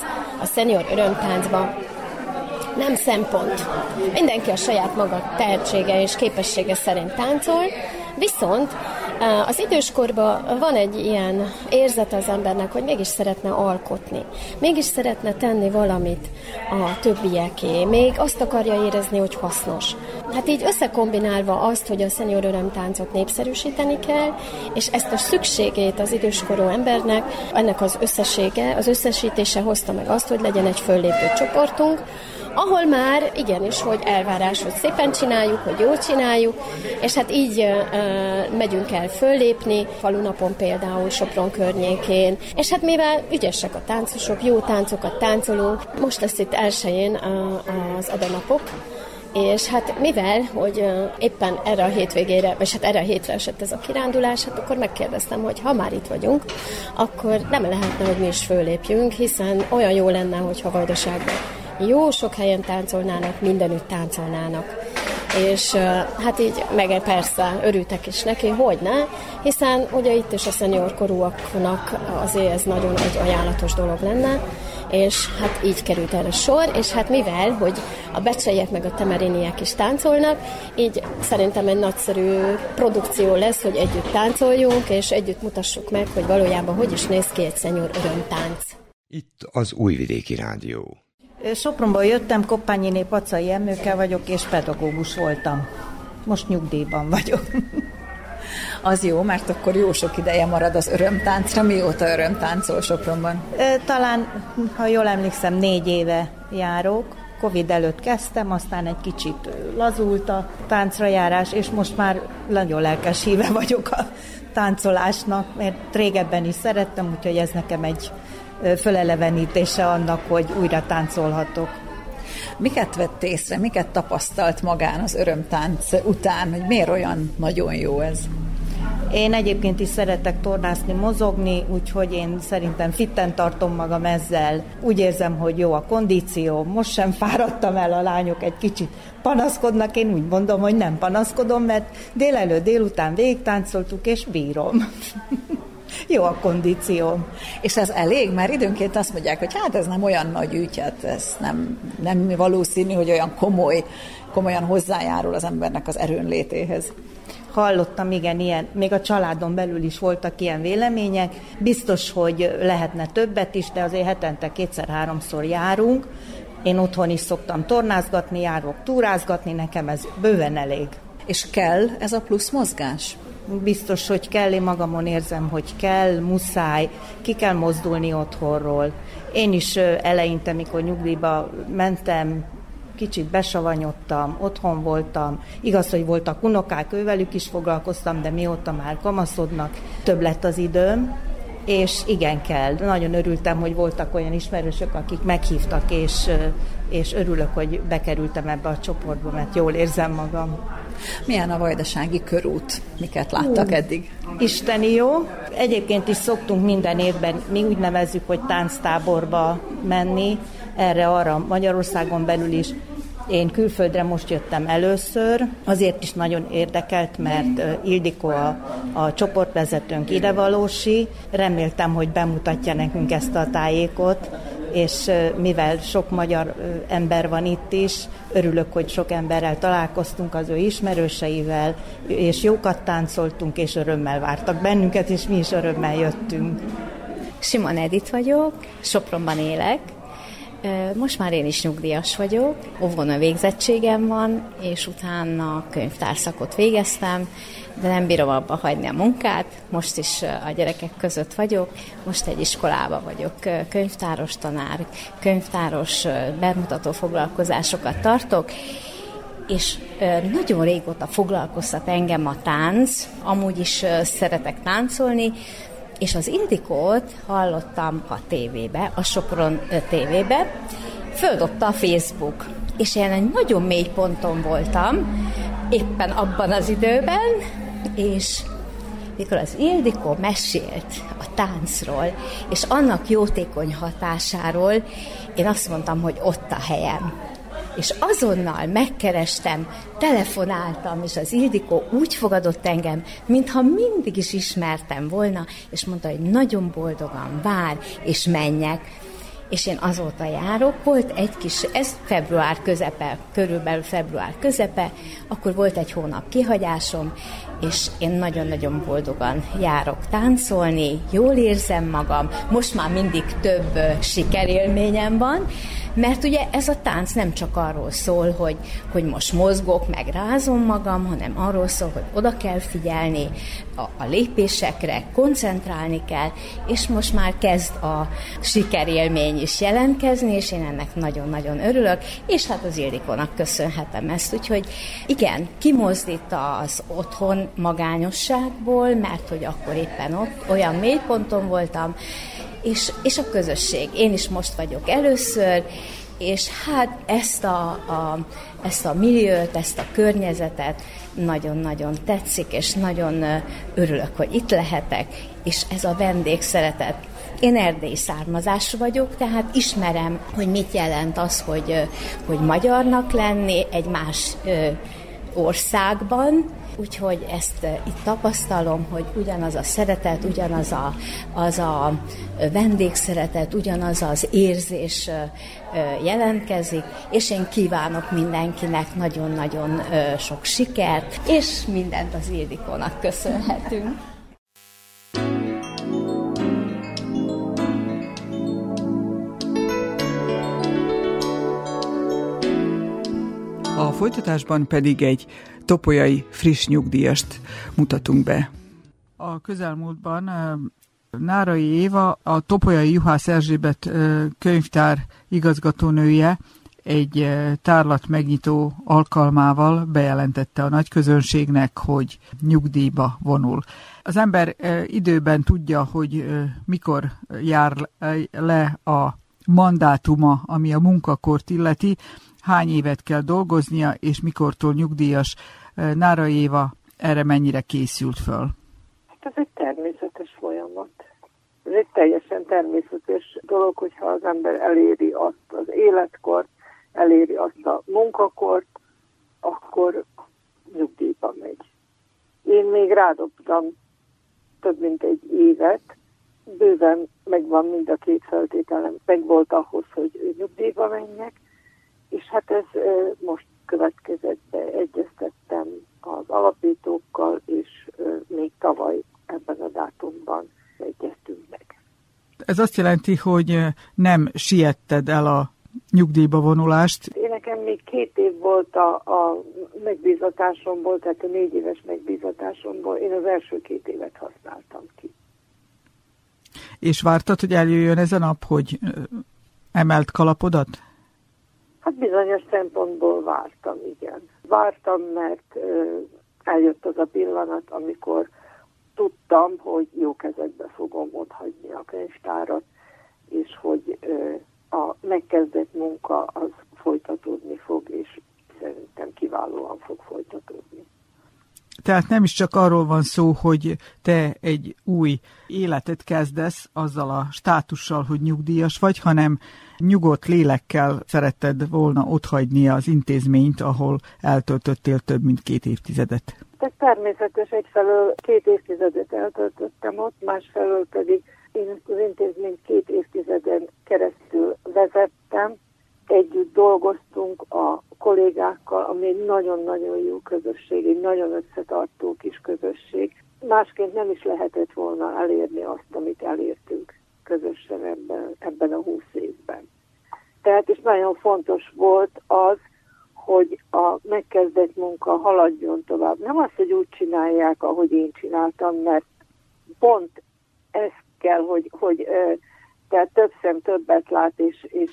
a Szenyor Örömtáncban nem szempont. Mindenki a saját maga tehetsége és képessége szerint táncol, viszont az időskorban van egy ilyen érzet az embernek, hogy mégis szeretne alkotni, mégis szeretne tenni valamit a többieké, még azt akarja érezni, hogy hasznos. Hát így összekombinálva azt, hogy a szenior örömtáncot népszerűsíteni kell, és ezt a szükségét az időskorú embernek, ennek az összessége, az összesítése hozta meg azt, hogy legyen egy föllépő csoportunk, ahol már igenis, hogy elvárás, hogy szépen csináljuk, hogy jól csináljuk, és hát így uh, megyünk el föllépni, falunapon például Sopron környékén, és hát mivel ügyesek a táncosok, jó táncokat táncolunk, most lesz itt elsőjén az adanapok, és hát mivel, hogy éppen erre a hétvégére, vagy hát erre a hétre esett ez a kirándulás, hát akkor megkérdeztem, hogy ha már itt vagyunk, akkor nem lehetne, hogy mi is fölépjünk, hiszen olyan jó lenne, hogyha Vajdaságban jó sok helyen táncolnának, mindenütt táncolnának. És hát így meg persze örültek is neki, hogy ne, hiszen ugye itt is a szenior korúaknak azért ez nagyon egy ajánlatos dolog lenne, és hát így került erre sor, és hát mivel, hogy a becseiek meg a temeriniek is táncolnak, így szerintem egy nagyszerű produkció lesz, hogy együtt táncoljunk, és együtt mutassuk meg, hogy valójában hogy is néz ki egy szenyor örömtánc. Itt az Újvidéki Rádió. Sopronból jöttem, Koppányiné Pacai Emőke vagyok, és pedagógus voltam. Most nyugdíjban vagyok. Az jó, mert akkor jó sok ideje marad az örömtáncra. Mióta örömtáncol Sopronban? Talán, ha jól emlékszem, négy éve járok. Covid előtt kezdtem, aztán egy kicsit lazult a táncra járás, és most már nagyon lelkes híve vagyok a táncolásnak, mert régebben is szerettem, úgyhogy ez nekem egy fölelevenítése annak, hogy újra táncolhatok. Miket vett észre, miket tapasztalt magán az örömtánc után, hogy miért olyan nagyon jó ez? Én egyébként is szeretek tornászni, mozogni, úgyhogy én szerintem fitten tartom magam ezzel. Úgy érzem, hogy jó a kondíció. Most sem fáradtam el, a lányok egy kicsit panaszkodnak, én úgy mondom, hogy nem panaszkodom, mert délelőtt délután végigtáncoltuk, és bírom. jó a kondíció. És ez elég? Mert időnként azt mondják, hogy hát ez nem olyan nagy ügy, hát ez nem, nem valószínű, hogy olyan komoly, komolyan hozzájárul az embernek az erőnlétéhez hallottam, igen, ilyen, még a családon belül is voltak ilyen vélemények. Biztos, hogy lehetne többet is, de azért hetente kétszer-háromszor járunk. Én otthon is szoktam tornázgatni, járok túrázgatni, nekem ez bőven elég. És kell ez a plusz mozgás? Biztos, hogy kell, én magamon érzem, hogy kell, muszáj, ki kell mozdulni otthonról. Én is eleinte, mikor nyugdíjba mentem, kicsit besavanyodtam, otthon voltam. Igaz, hogy voltak unokák, ővelük is foglalkoztam, de mióta már kamaszodnak, több lett az időm, és igen kell. Nagyon örültem, hogy voltak olyan ismerősök, akik meghívtak, és, és örülök, hogy bekerültem ebbe a csoportba, mert jól érzem magam. Milyen a vajdasági körút? Miket láttak eddig? Isteni jó. Egyébként is szoktunk minden évben, mi úgy nevezzük, hogy tánctáborba menni, erre-arra Magyarországon belül is. Én külföldre most jöttem először, azért is nagyon érdekelt, mert Ildikó a, a csoportvezetőnk idevalósi, reméltem, hogy bemutatja nekünk ezt a tájékot, és mivel sok magyar ember van itt is, örülök, hogy sok emberrel találkoztunk az ő ismerőseivel, és jókat táncoltunk, és örömmel vártak bennünket, és mi is örömmel jöttünk. Simon Edith vagyok, Sopronban élek, most már én is nyugdíjas vagyok, óvona végzettségem van, és utána könyvtárszakot végeztem, de nem bírom abba hagyni a munkát. Most is a gyerekek között vagyok, most egy iskolába vagyok könyvtáros tanár, könyvtáros bemutató foglalkozásokat tartok, és nagyon régóta foglalkoztat engem a tánc, amúgy is szeretek táncolni, és az Indikót hallottam a tévébe, a Sopron tévébe, földobta a Facebook, és én egy nagyon mély ponton voltam, éppen abban az időben, és mikor az Ildikó mesélt a táncról, és annak jótékony hatásáról, én azt mondtam, hogy ott a helyem. És azonnal megkerestem, telefonáltam, és az Ildikó úgy fogadott engem, mintha mindig is ismertem volna, és mondta, hogy nagyon boldogan vár, és menjek és én azóta járok. Volt egy kis, ez február közepe, körülbelül február közepe, akkor volt egy hónap kihagyásom, és én nagyon-nagyon boldogan járok táncolni, jól érzem magam, most már mindig több sikerélményem van, mert ugye ez a tánc nem csak arról szól, hogy, hogy most mozgok, meg rázom magam, hanem arról szól, hogy oda kell figyelni a, a lépésekre, koncentrálni kell, és most már kezd a sikerélmény is jelentkezni, és én ennek nagyon-nagyon örülök, és hát az Ildikónak köszönhetem ezt, úgyhogy igen, kimozdít az otthon magányosságból, mert hogy akkor éppen ott olyan mélyponton voltam, és, és a közösség. Én is most vagyok először, és hát ezt a, a, ezt a milliót, ezt a környezetet nagyon-nagyon tetszik, és nagyon örülök, hogy itt lehetek, és ez a vendégszeretet. Én erdély származású vagyok, tehát ismerem, hogy mit jelent az, hogy, hogy magyarnak lenni egy más országban, Úgyhogy ezt itt tapasztalom, hogy ugyanaz a szeretet, ugyanaz a, az a vendégszeretet, ugyanaz az érzés jelentkezik, és én kívánok mindenkinek nagyon-nagyon sok sikert, és mindent az Ildikónak köszönhetünk. A folytatásban pedig egy topolyai friss nyugdíjast mutatunk be. A közelmúltban Nárai Éva, a Topolyai Juhász Erzsébet könyvtár igazgatónője egy tárlat megnyitó alkalmával bejelentette a nagy közönségnek, hogy nyugdíjba vonul. Az ember időben tudja, hogy mikor jár le a mandátuma, ami a munkakort illeti, hány évet kell dolgoznia, és mikortól nyugdíjas Nára Éva erre mennyire készült föl? Hát ez egy természetes folyamat. Ez egy teljesen természetes dolog, hogyha az ember eléri azt az életkort, eléri azt a munkakort, akkor nyugdíjba megy. Én még rádobtam több mint egy évet, bőven megvan mind a két feltételem, meg volt ahhoz, hogy nyugdíjba menjek, és hát ez most következett be, egyeztettem az alapítókkal, és még tavaly ebben a dátumban egyeztünk meg. Ez azt jelenti, hogy nem sietted el a nyugdíjba vonulást? Én nekem még két év volt a, a megbízatásomból, tehát a négy éves megbízatásomból. Én az első két évet használtam ki. És vártad, hogy eljöjjön ez a nap, hogy emelt kalapodat? Hát bizonyos szempontból vártam, igen. Vártam, mert eljött az a pillanat, amikor tudtam, hogy jó kezekbe fogom otthagyni a könyvtárat, és hogy a megkezdett munka az folytatódni fog, és szerintem kiválóan fog folytatódni. Tehát nem is csak arról van szó, hogy te egy új életet kezdesz azzal a státussal, hogy nyugdíjas vagy, hanem nyugodt lélekkel szeretted volna otthagyni az intézményt, ahol eltöltöttél több mint két évtizedet. Ez természetes, egyfelől két évtizedet eltöltöttem ott, másfelől pedig Én az intézményt két évtizeden keresztül vezettem, együtt dolgoztunk a kollégákkal, ami egy nagyon-nagyon jó közösség, egy nagyon összetartó kis közösség. Másként nem is lehetett volna elérni azt, amit elértünk közösen ebben, ebben a húsz évben. Tehát is nagyon fontos volt az, hogy a megkezdett munka haladjon tovább. Nem az, hogy úgy csinálják, ahogy én csináltam, mert pont ez kell, hogy, hogy tehát több szem többet lát, és, és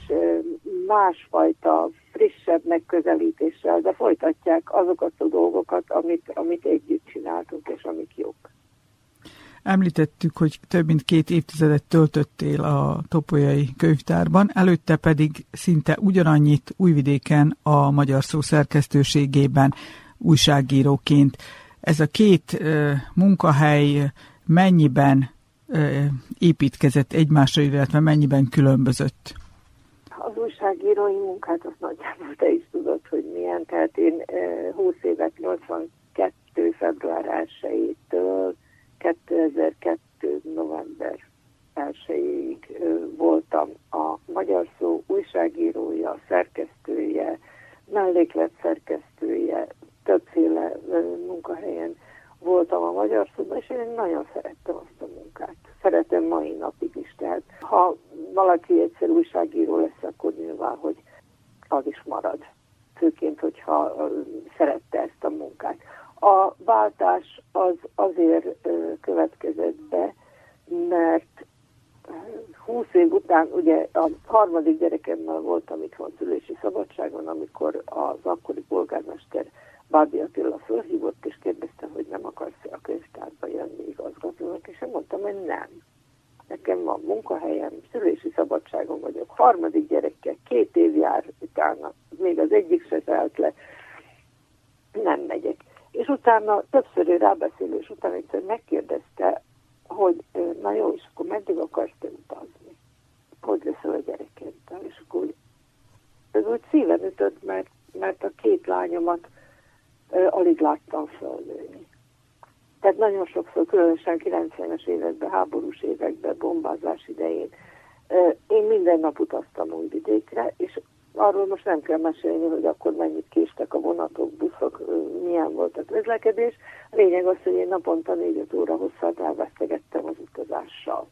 másfajta, frissebb megközelítéssel, de folytatják azokat a dolgokat, amit, amit együtt csináltunk, és amik jók. Említettük, hogy több mint két évtizedet töltöttél a Topolyai könyvtárban, előtte pedig szinte ugyanannyit Újvidéken a Magyar Szó szerkesztőségében újságíróként. Ez a két uh, munkahely mennyiben építkezett egymásra, illetve mennyiben különbözött? Az újságírói munkát azt nagyjából te is tudod, hogy milyen. Tehát én uh, 20 évet 82. február 1-től 2002. november 1-ig voltam a Magyar Szó újságírója, szerkesztője, melléklet szerkesztője, többféle munkahelyen voltam a Magyar Szóban, és én nagyon szerettem azt a munkát. Szeretem mai napig is, tehát ha valaki egyszer újságíró lesz, akkor nyilván, hogy az is marad. Főként, hogyha szerette ezt a munkát. A váltás az azért következett be, mert 20 év után, ugye a harmadik gyerekemmel voltam itthon szülési szabadságon, amikor az akkori polgármester Bábi Attila fölhívott, és kérdezte, hogy nem akarsz a könyvtárba jönni igazgatónak, és én mondtam, hogy nem. Nekem van munkahelyem, szülési szabadságon vagyok, harmadik gyerekkel, két év jár utána, még az egyik se telt le, nem megyek. És utána többször rábeszélés után egyszer megkérdezte, hogy na jó, és akkor meddig akarsz te utazni? Hogy leszel a gyerekeddel? És akkor ez úgy szíven ütött, mert, mert a két lányomat alig láttam fölnőni. Tehát nagyon sokszor, különösen 90-es években, háborús években, bombázás idején, én minden nap utaztam Újvidékre, és arról most nem kell mesélni, hogy akkor mennyit késtek a vonatok, buszok, milyen volt a közlekedés. A lényeg az, hogy én naponta 4 óra hosszat elvesztegettem az utazással.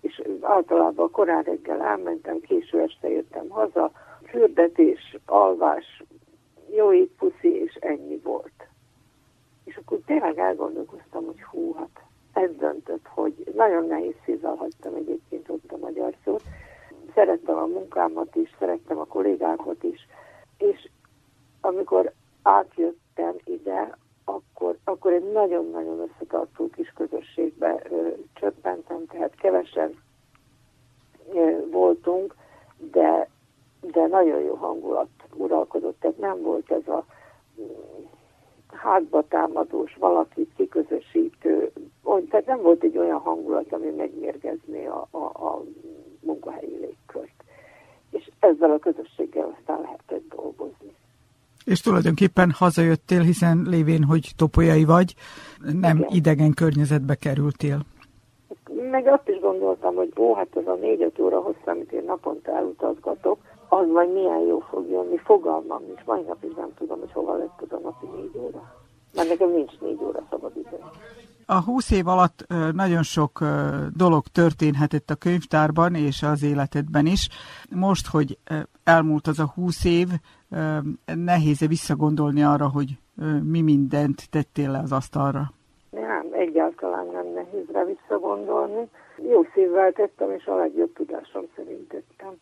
És általában korán reggel elmentem, késő este jöttem haza, fürdetés, alvás, jó puszi, és ennyi volt. És akkor tényleg elgondolkoztam, hogy hú, hát ez döntött, hogy nagyon nehéz szívvel hagytam egyébként ott a magyar szót, szerettem a munkámat is, szerettem a kollégákat is, és amikor átjöttem ide, akkor, akkor egy nagyon-nagyon összetartó kis közösségbe ö, csöppentem, tehát kevesen ö, voltunk, de, de nagyon jó hangulat uralkodott, tehát nem volt ez a mm, hátba támadós, valakit kiközösítő, tehát nem volt egy olyan hangulat, ami megmérgezné a, a, a munkahelyi légkört. És ezzel a közösséggel aztán lehetett dolgozni. És tulajdonképpen hazajöttél, hiszen lévén, hogy topolyai vagy, nem Igen. idegen környezetbe kerültél. Meg azt is gondoltam, hogy ó, hát ez a négy-öt óra hosszú, amit én naponta elutazgatok, az majd milyen jó fog jönni, fogalmam nincs. Mai napig nem tudom, hogy hova lett az a napi négy óra. Mert nekem nincs négy óra szabad idő. A húsz év alatt nagyon sok dolog történhetett a könyvtárban és az életedben is. Most, hogy elmúlt az a húsz év, nehéz -e visszagondolni arra, hogy mi mindent tettél le az asztalra? Nem, egyáltalán nem nehéz rá visszagondolni. Jó szívvel tettem, és a legjobb tudásom szerint tettem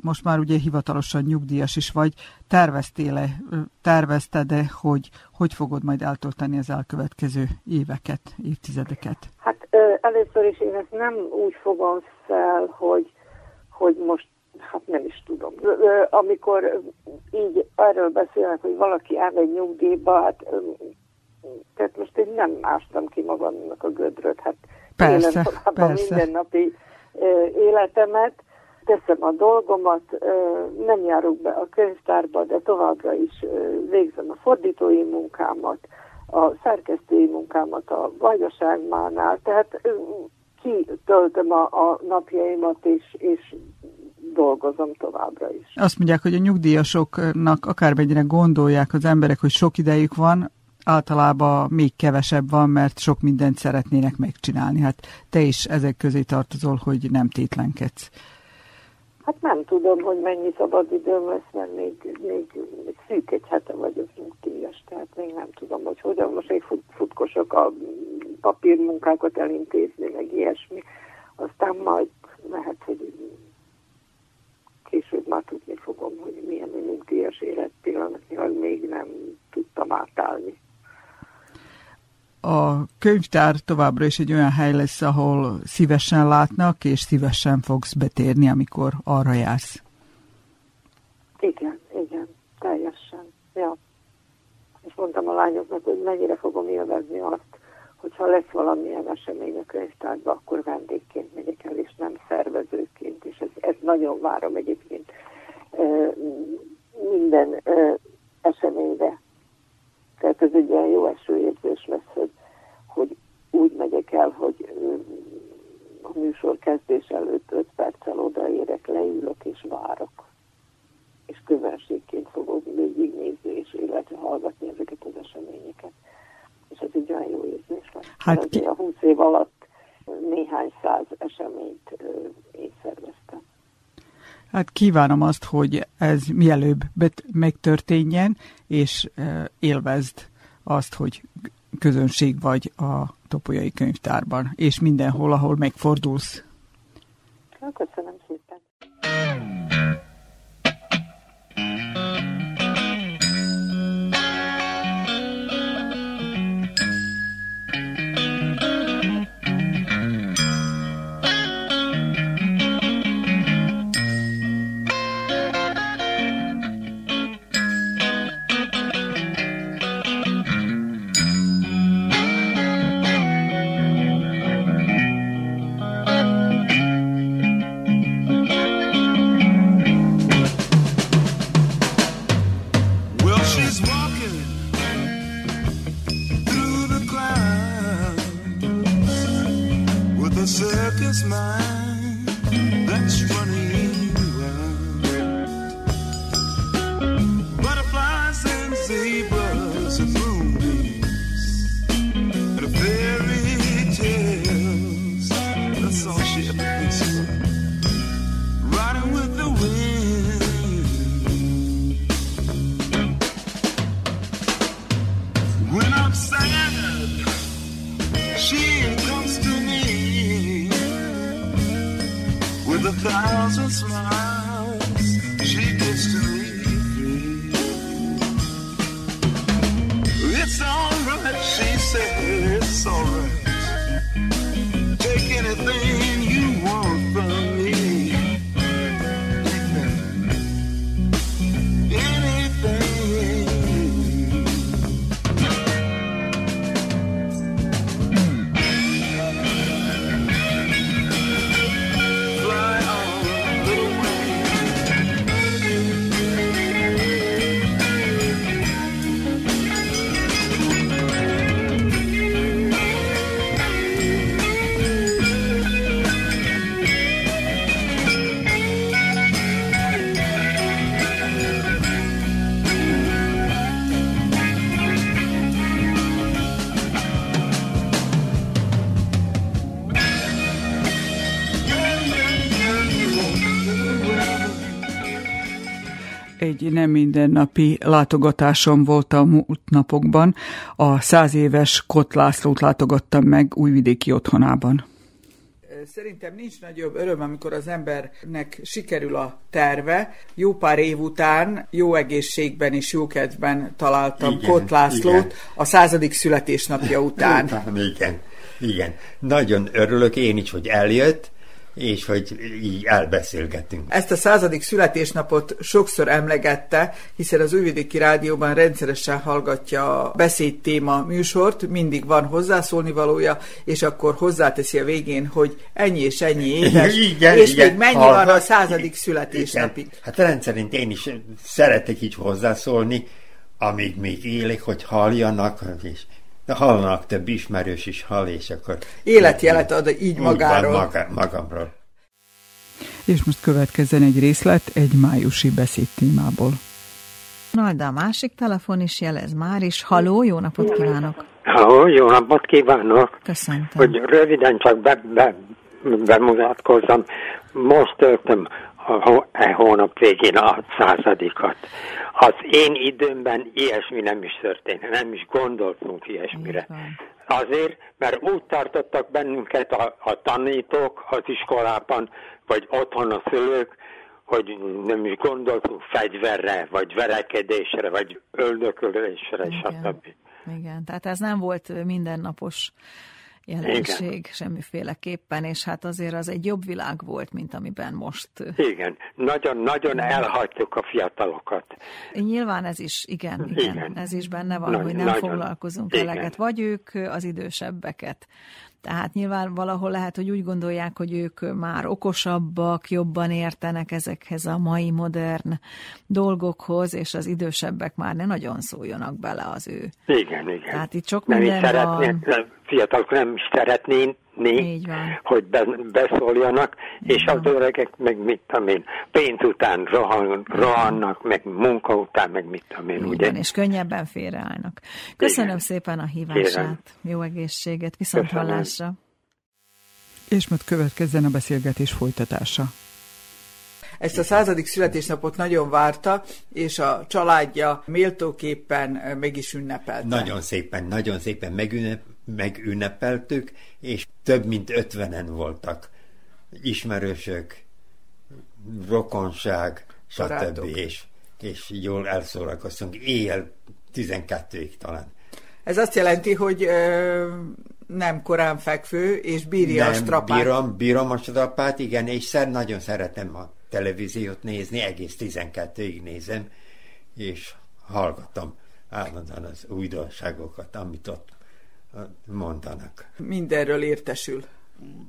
most már ugye hivatalosan nyugdíjas is vagy, terveztél-e, tervezted-e, hogy hogy fogod majd eltölteni az elkövetkező éveket, évtizedeket? Hát először is én ezt nem úgy fogom fel, hogy, hogy most hát nem is tudom. Amikor így erről beszélnek, hogy valaki elmegy nyugdíjba, hát tehát most én nem ástam ki magamnak a gödröt, hát persze, élem persze. mindennapi életemet, teszem a dolgomat, nem járok be a könyvtárba, de továbbra is végzem a fordítói munkámat, a szerkesztői munkámat a Vajdaságmánál, tehát kitöltöm a, a napjaimat, és, és dolgozom továbbra is. Azt mondják, hogy a nyugdíjasoknak akármennyire gondolják az emberek, hogy sok idejük van, általában még kevesebb van, mert sok mindent szeretnének megcsinálni. Hát te is ezek közé tartozol, hogy nem tétlenkedsz. Hát nem tudom, hogy mennyi szabad időm lesz, mert még, még, szűk egy hete vagyok nyugdíjas, tehát még nem tudom, hogy hogyan most még fut, futkosok a papírmunkákat elintézni, meg ilyesmi. Aztán majd lehet, hogy később már tudni fogom, hogy milyen a nyugdíjas élet pillanatnyilag még nem tudtam átállni a könyvtár továbbra is egy olyan hely lesz, ahol szívesen látnak, és szívesen fogsz betérni, amikor arra jársz. Igen, igen, teljesen. Ja. És mondtam a lányoknak, hogy mennyire fogom élvezni azt, hogyha lesz valamilyen esemény a könyvtárban, akkor vendégként megyek el, és nem szervezőként, és ez, ez nagyon várom egyébként minden eseményre tehát ez egy ilyen jó esőérzés lesz, hogy, hogy úgy megyek el, hogy a műsor kezdés előtt 5 perccel odaérek, leülök és várok. És közönségként fogok végignézni és illetve hallgatni ezeket az eseményeket. És ez egy olyan jó érzés lesz. Hát ki... A 20 év alatt néhány száz eseményt én szerveztem. Hát kívánom azt, hogy ez mielőbb megtörténjen, és élvezd azt, hogy közönség vagy a Topolyai Könyvtárban, és mindenhol, ahol megfordulsz. Köszönöm szépen. Egy nem mindennapi látogatásom volt a múlt napokban. A száz éves Kot Lászlót látogattam meg újvidéki otthonában. Szerintem nincs nagyobb öröm, amikor az embernek sikerül a terve. Jó pár év után jó egészségben és jó kedvben találtam igen, Kot Lászlót igen. a századik születésnapja után. igen, igen. Nagyon örülök én is, hogy eljött, és hogy így elbeszélgetünk. Ezt a századik születésnapot sokszor emlegette, hiszen az Újvidéki Rádióban rendszeresen hallgatja a beszéd téma műsort, mindig van hozzászólni valója, és akkor hozzáteszi a végén, hogy ennyi és ennyi éves, igen, és igen, még mennyi hallgat, van a századik születésnapig. Igen. Hát rendszerint én is szeretek így hozzászólni, amíg még élek, hogy halljanak, és de hallnak több ismerős is hall, és akkor... Életjelet ad így magáról. Van, maga, magamról. És most következzen egy részlet egy májusi beszéd témából. Na, de a másik telefon is jelez már is. Haló, jó napot kívánok! Halló, jó napot kívánok! Köszöntöm. Hogy röviden csak be, be, bemutatkozzam. Most töltöm a, e hónap végén a századikat. Az én időmben ilyesmi nem is történt, nem is gondoltunk ilyesmire. Azért, mert úgy tartottak bennünket a, a tanítók az iskolában, vagy otthon a szülők, hogy nem is gondoltunk fegyverre, vagy verekedésre, vagy öldökölésre, Igen. stb. Igen, tehát ez nem volt mindennapos jelenség Igen. semmiféleképpen, és hát azért az egy jobb világ volt, mint amiben most. Igen, nagyon-nagyon elhagytuk a fiatalokat. Nyilván ez is, igen, igen, igen. ez is benne van, Nagy, hogy nem nagyon, foglalkozunk igen. eleget, vagy ők az idősebbeket. Tehát nyilván valahol lehet, hogy úgy gondolják, hogy ők már okosabbak, jobban értenek ezekhez a mai modern dolgokhoz, és az idősebbek már ne nagyon szóljanak bele az ő. Igen, igen. Tehát itt sok nem minden is van. Fiatalok nem is szeretnénk, hogy be, beszóljanak, Így és van. az öregek meg mit tudom én, pénz után rohan, rohannak, meg munka után, meg mit tudom én, ugye? Van, és könnyebben félreállnak. Köszönöm Igen. szépen a hívását, Kérem. jó egészséget, viszont hallásra. És most következzen a beszélgetés folytatása. Ezt a századik születésnapot nagyon várta, és a családja méltóképpen meg is ünnepelte. Nagyon szépen, nagyon szépen megünnep, megünnepeltük, és több mint ötvenen voltak ismerősök, rokonság, stb. És, és jól elszórakoztunk. Éjjel 12-ig talán. Ez azt jelenti, hogy ö, nem korán fekvő, és bírja nem, a strapát. Bírom, bírom a strapát, igen, és szer, nagyon szeretem a televíziót nézni, egész 12-ig nézem, és hallgatom állandóan az újdonságokat, amit ott mondanak. Mindenről értesül.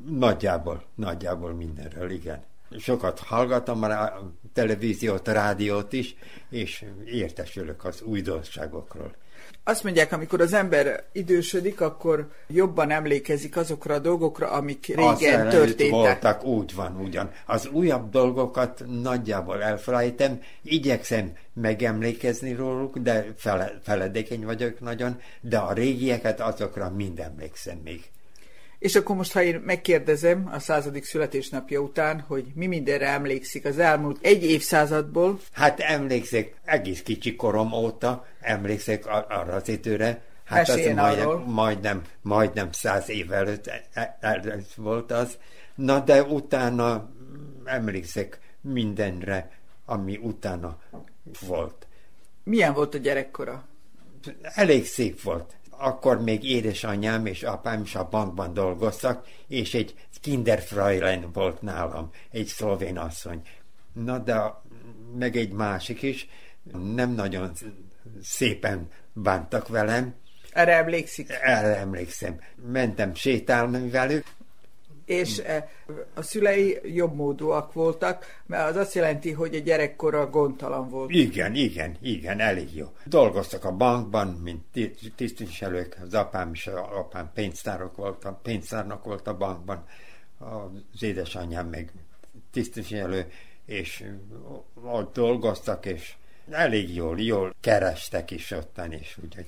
Nagyjából, nagyjából mindenről, igen. Sokat hallgatom a televíziót, a rádiót is, és értesülök az újdonságokról. Azt mondják, amikor az ember idősödik, akkor jobban emlékezik azokra a dolgokra, amik régen az történtek. voltak, úgy van, ugyan. Az újabb dolgokat nagyjából elfelejtem, igyekszem megemlékezni róluk, de fele, feledékeny vagyok nagyon, de a régieket azokra mind emlékszem még. És akkor most, ha én megkérdezem a századik születésnapja után, hogy mi mindenre emlékszik az elmúlt egy évszázadból? Hát emlékszek, egész kicsi korom óta emlékszek arra az időre, Hát Meséljen az majdnem, majdnem, majdnem száz év előtt e, e, előtt volt az. Na de utána emlékszek mindenre, ami utána volt. Milyen volt a gyerekkora? Elég szép volt akkor még édesanyám és apám is a bankban dolgoztak, és egy kinderfräulein volt nálam, egy szlovén asszony. Na de meg egy másik is, nem nagyon szépen bántak velem. Erre emlékszik? Erre emlékszem. Mentem sétálni velük, és eh, a szülei jobbmódúak voltak, mert az azt jelenti, hogy a gyerekkora gondtalan volt. Igen, igen, igen, elég jó. Dolgoztak a bankban, mint tisztviselők, az apám és az apám pénztárok voltak, pénztárnak volt a bankban, az édesanyám meg tisztviselő, és ott dolgoztak, és elég jól, jól kerestek is ottan, és úgyhogy...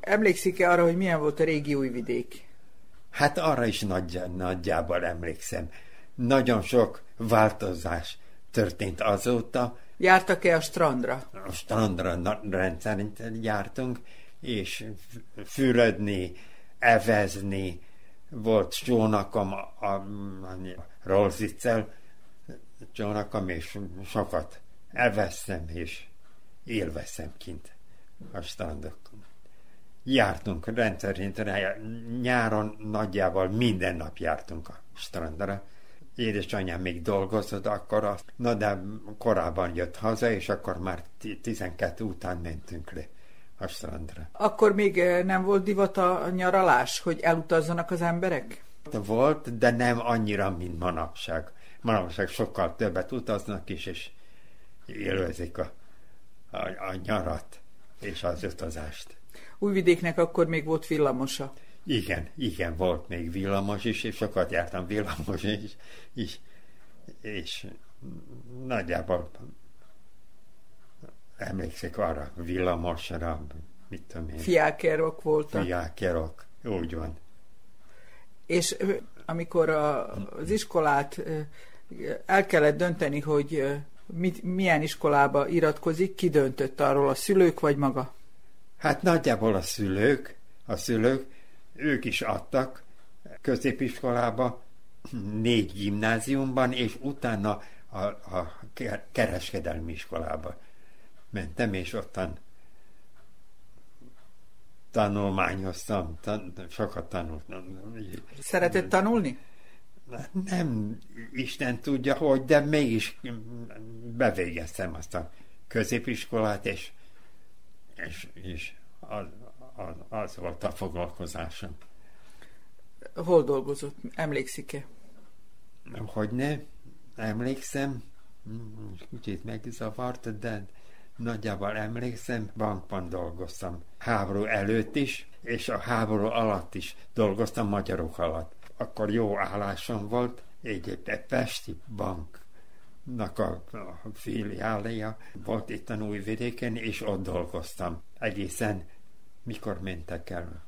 Emlékszik-e arra, hogy milyen volt a régi újvidék? Hát arra is nagy, nagyjából emlékszem. Nagyon sok változás történt azóta. Jártak-e a strandra? A strandra rendszerint jártunk, és fürödni, evezni, volt csónakom a, a, a Rolziccel, csónakom, és sokat eveztem, és élveztem kint a strandokon jártunk rendszerint, nyáron nagyjából minden nap jártunk a strandra. Édesanyám még dolgozott akkor, na de korábban jött haza, és akkor már 12 után mentünk le a strandra. Akkor még eh, nem volt divat a nyaralás, hogy elutazzanak az emberek? Volt, de nem annyira, mint manapság. Manapság sokkal többet utaznak is, és élvezik a, a, a nyarat és az utazást. Újvidéknek akkor még volt villamosa. Igen, igen, volt még villamos is, és sokat jártam villamos is, is és nagyjából emlékszik arra, villamosra, mit tudom én. Fiákerok voltak. Fiákerok, úgy van. És amikor a, az iskolát el kellett dönteni, hogy mit, milyen iskolába iratkozik, ki döntött arról, a szülők vagy maga? Hát nagyjából a szülők, a szülők, ők is adtak középiskolába, négy gimnáziumban, és utána a, a kereskedelmi iskolába mentem, és ottan tanulmányoztam, tan, sokat tanultam. Szeretett tanulni? Nem, Isten tudja, hogy, de mégis bevégeztem azt a középiskolát, és, és, és az, az, az volt a foglalkozásom. Hol dolgozott? Emlékszik-e? Hogy ne, emlékszem, kicsit megzavart, de nagyjából emlékszem, bankban dolgoztam. Háború előtt is, és a háború alatt is dolgoztam magyarok alatt. Akkor jó állásom volt, egy, egy Pesti banknak a, a filiáléja volt itt a Újvidéken, és ott dolgoztam. Egészen mikor mentek el?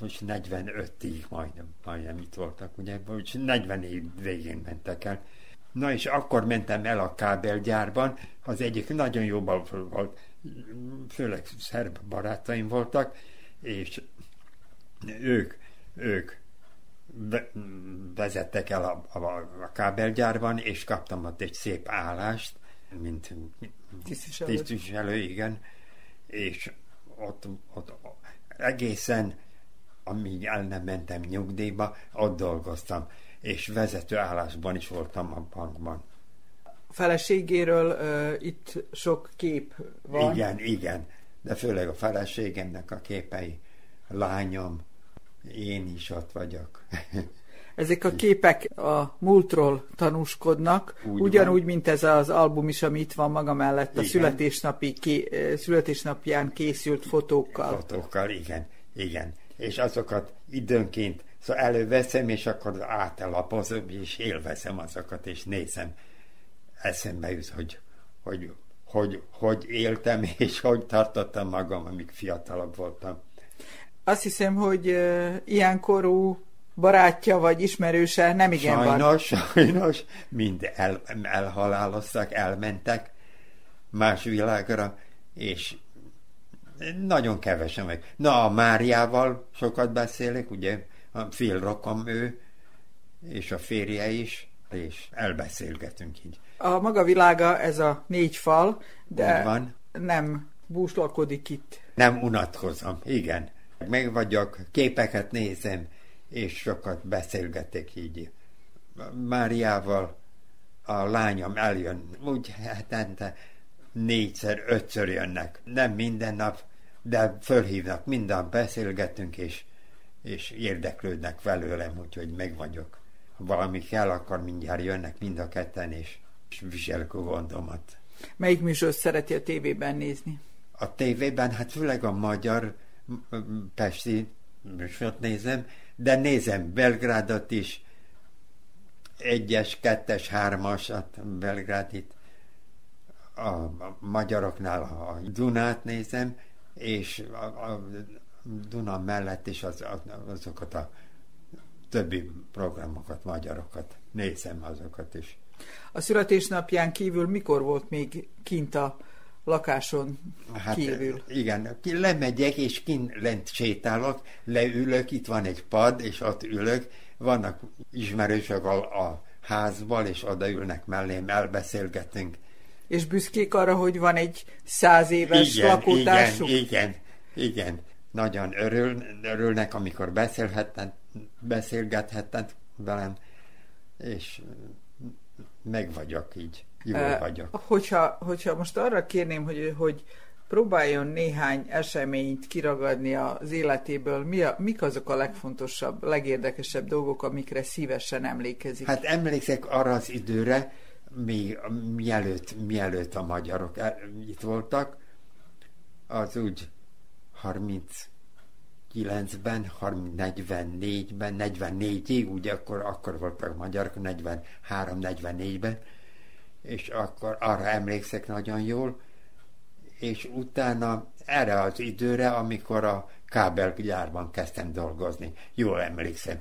Most 45-ig majdnem, majdnem itt voltak, ugye? Most 40 év végén mentek el. Na és akkor mentem el a kábelgyárban, az egyik nagyon jó volt, főleg szerb barátaim voltak, és ők, ők vezettek el a, a, a kábelgyárban, és kaptam ott egy szép állást, mint tisztviselő, tisztviselő igen, és ott, ott egészen, amíg el nem mentem nyugdíjba, ott dolgoztam és vezető állásban is voltam a bankban. A feleségéről uh, itt sok kép van. Igen, igen, de főleg a feleségemnek a képei, a lányom, én is ott vagyok. Ezek a képek a múltról tanúskodnak, Úgy ugyanúgy, van. mint ez az album is, ami itt van maga mellett, a születésnapi, ké, születésnapján készült fotókkal. Fotókkal, igen, igen. És azokat időnként Szóval előveszem, és akkor átelapozom, és élvezem azokat, és nézem. Eszembe jut, hogy, hogy, hogy, hogy éltem, és hogy tartottam magam, amíg fiatalabb voltam. Azt hiszem, hogy uh, ilyen korú barátja vagy ismerőse nem igen sajnos, van. Sajnos, mind el, elhaláloztak, elmentek más világra, és nagyon kevesen meg. Na, a Máriával sokat beszélek, ugye, a félrokom ő, és a férje is, és elbeszélgetünk így. A maga világa ez a négy fal, de van. nem búslakodik itt. Nem unatkozom, igen. Meg vagyok, képeket nézem, és sokat beszélgetek így. Máriával a lányom eljön, úgy hetente négyszer, ötször jönnek. Nem minden nap, de fölhívnak, minden beszélgetünk, és és érdeklődnek velőlem, úgyhogy meg vagyok. Ha valami kell, akkor mindjárt jönnek mind a ketten, és, és viselik a gondomat. Melyik műsor szereti a tévében nézni? A tévében, hát főleg a magyar pesti műsort nézem, de nézem Belgrádot is, egyes, kettes, hármasat, Belgrádit, a, magyaroknál a Dunát nézem, és a, a Duna mellett is az, azokat a többi programokat, magyarokat, nézem azokat is. A születésnapján kívül mikor volt még kint a lakáson hát, kívül? Igen, lemegyek, és kint lent sétálok, leülök, itt van egy pad, és ott ülök, vannak ismerősök a, a házban, és odaülnek mellém, elbeszélgetünk. És büszkék arra, hogy van egy száz éves igen, lakótársuk? Igen, igen, igen nagyon örül, örülnek, amikor beszélhetnek, beszélgethetnek velem, és meg vagyok így, jó vagyok. Hogyha, hogyha most arra kérném, hogy, hogy próbáljon néhány eseményt kiragadni az életéből, mi a, mik azok a legfontosabb, legérdekesebb dolgok, amikre szívesen emlékezik? Hát emlékszek arra az időre, mi, mielőtt, mielőtt a magyarok itt voltak, az úgy 30 39-ben, 44-ben, 44-ig, ugye akkor, akkor voltak magyarok, 43-44-ben, és akkor arra emlékszek nagyon jól, és utána erre az időre, amikor a kábelgyárban kezdtem dolgozni. Jól emlékszem.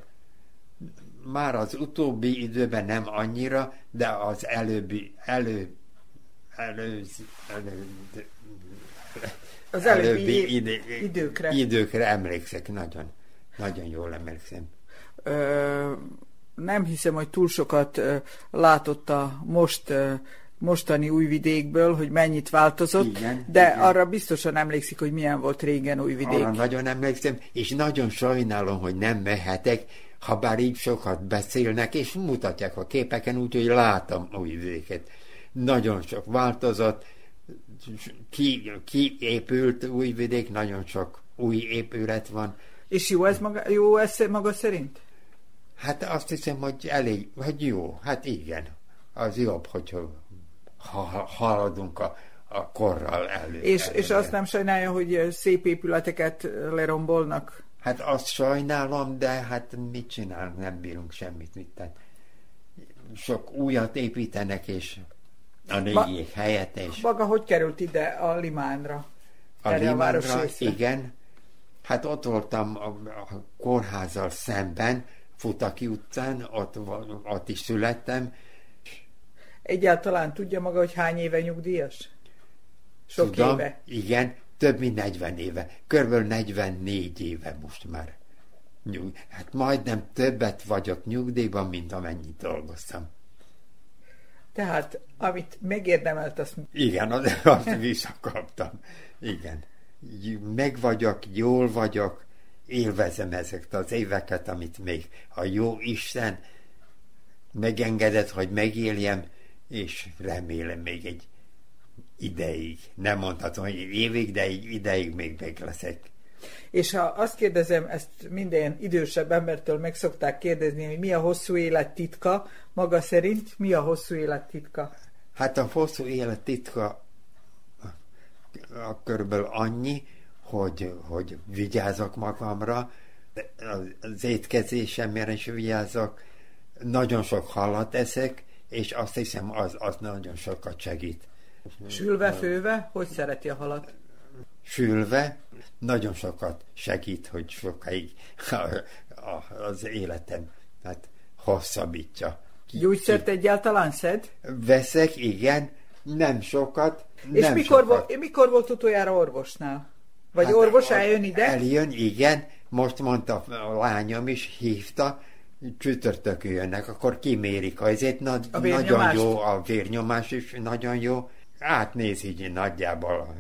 Már az utóbbi időben nem annyira, de az előbbi, elő, előz, elő, az előbbi idő, időkre. időkre emlékszek, nagyon, nagyon jól emlékszem. Ö, nem hiszem, hogy túl sokat látott a most mostani újvidékből, hogy mennyit változott, igen, de igen. arra biztosan emlékszik, hogy milyen volt régen újvidék. Arra nagyon emlékszem, és nagyon sajnálom, hogy nem mehetek, ha bár így sokat beszélnek, és mutatják a képeken, úgyhogy látom újvidéket. Nagyon sok változott, ki, ki épült újvidék, nagyon sok új épület van. És jó ez maga, jó ez maga szerint? Hát azt hiszem, hogy elég, hogy jó, hát igen. Az jobb, hogyha ha, haladunk a, a korral elő. És, elő. és azt nem sajnálja, hogy szép épületeket lerombolnak? Hát azt sajnálom, de hát mit csinál, nem bírunk semmit. Mit, tehát sok újat építenek, és a négyék helyett. És... Maga hogy került ide a Limánra? A Limánra, a igen. Hát ott voltam a, a kórházzal szemben, Futaki utcán, ott, ott is születtem. Egyáltalán tudja maga, hogy hány éve nyugdíjas? Sok Tudom, éve? Igen, több mint 40 éve. Körülbelül 44 éve most már. Nyug... Hát majdnem többet vagyok nyugdíjban, mint amennyit dolgoztam. Tehát, amit megérdemelt, azt... Igen, az, azt visszakaptam. Igen. Meg vagyok, jól vagyok, élvezem ezeket az éveket, amit még a jó Isten megengedett, hogy megéljem, és remélem még egy ideig. Nem mondhatom, hogy évig, de egy ideig még meg leszek. És ha azt kérdezem, ezt minden idősebb embertől meg szokták kérdezni, hogy mi a hosszú élet titka, maga szerint mi a hosszú élet titka? Hát a hosszú élet titka a körülbelül annyi, hogy, hogy vigyázok magamra, az étkezésemre is vigyázok, nagyon sok halat eszek, és azt hiszem, az, az nagyon sokat segít. Sülve, főve, hogy szereti a halat? Sülve, nagyon sokat segít, hogy sokáig az életem hát hosszabbítja. Gyógyszert egyáltalán szed? Veszek, igen, nem sokat. És nem mikor, sokat. Volt, mikor volt utoljára orvosnál? Vagy hát orvos eljön ide? Eljön, igen. Most mondta a lányom is, hívta, csütörtökön jönnek, akkor kimérik azért, na, nagyon jó, a vérnyomás is nagyon jó. Átnéz így nagyjából,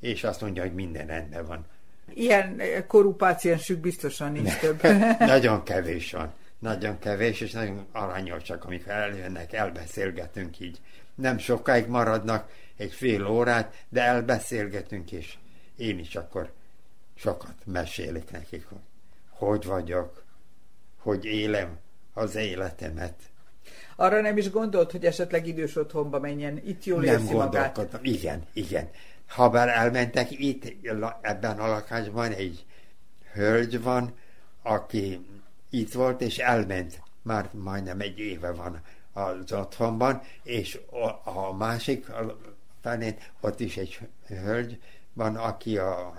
és azt mondja, hogy minden rendben van. Ilyen korú páciensük biztosan nincs több. nagyon kevés van. Nagyon kevés, és nagyon aranyosak, amikor eljönnek, elbeszélgetünk így. Nem sokáig maradnak, egy fél órát, de elbeszélgetünk, és én is akkor sokat mesélek nekik, hogy hogy vagyok, hogy élem az életemet. Arra nem is gondolt, hogy esetleg idős otthonba menjen, itt jól nem érzi magát? Igen, igen. Ha bár elmentek, itt ebben a lakásban egy hölgy van, aki itt volt, és elment. Már majdnem egy éve van az otthonban, és a másik felén ott is egy hölgy van, aki a...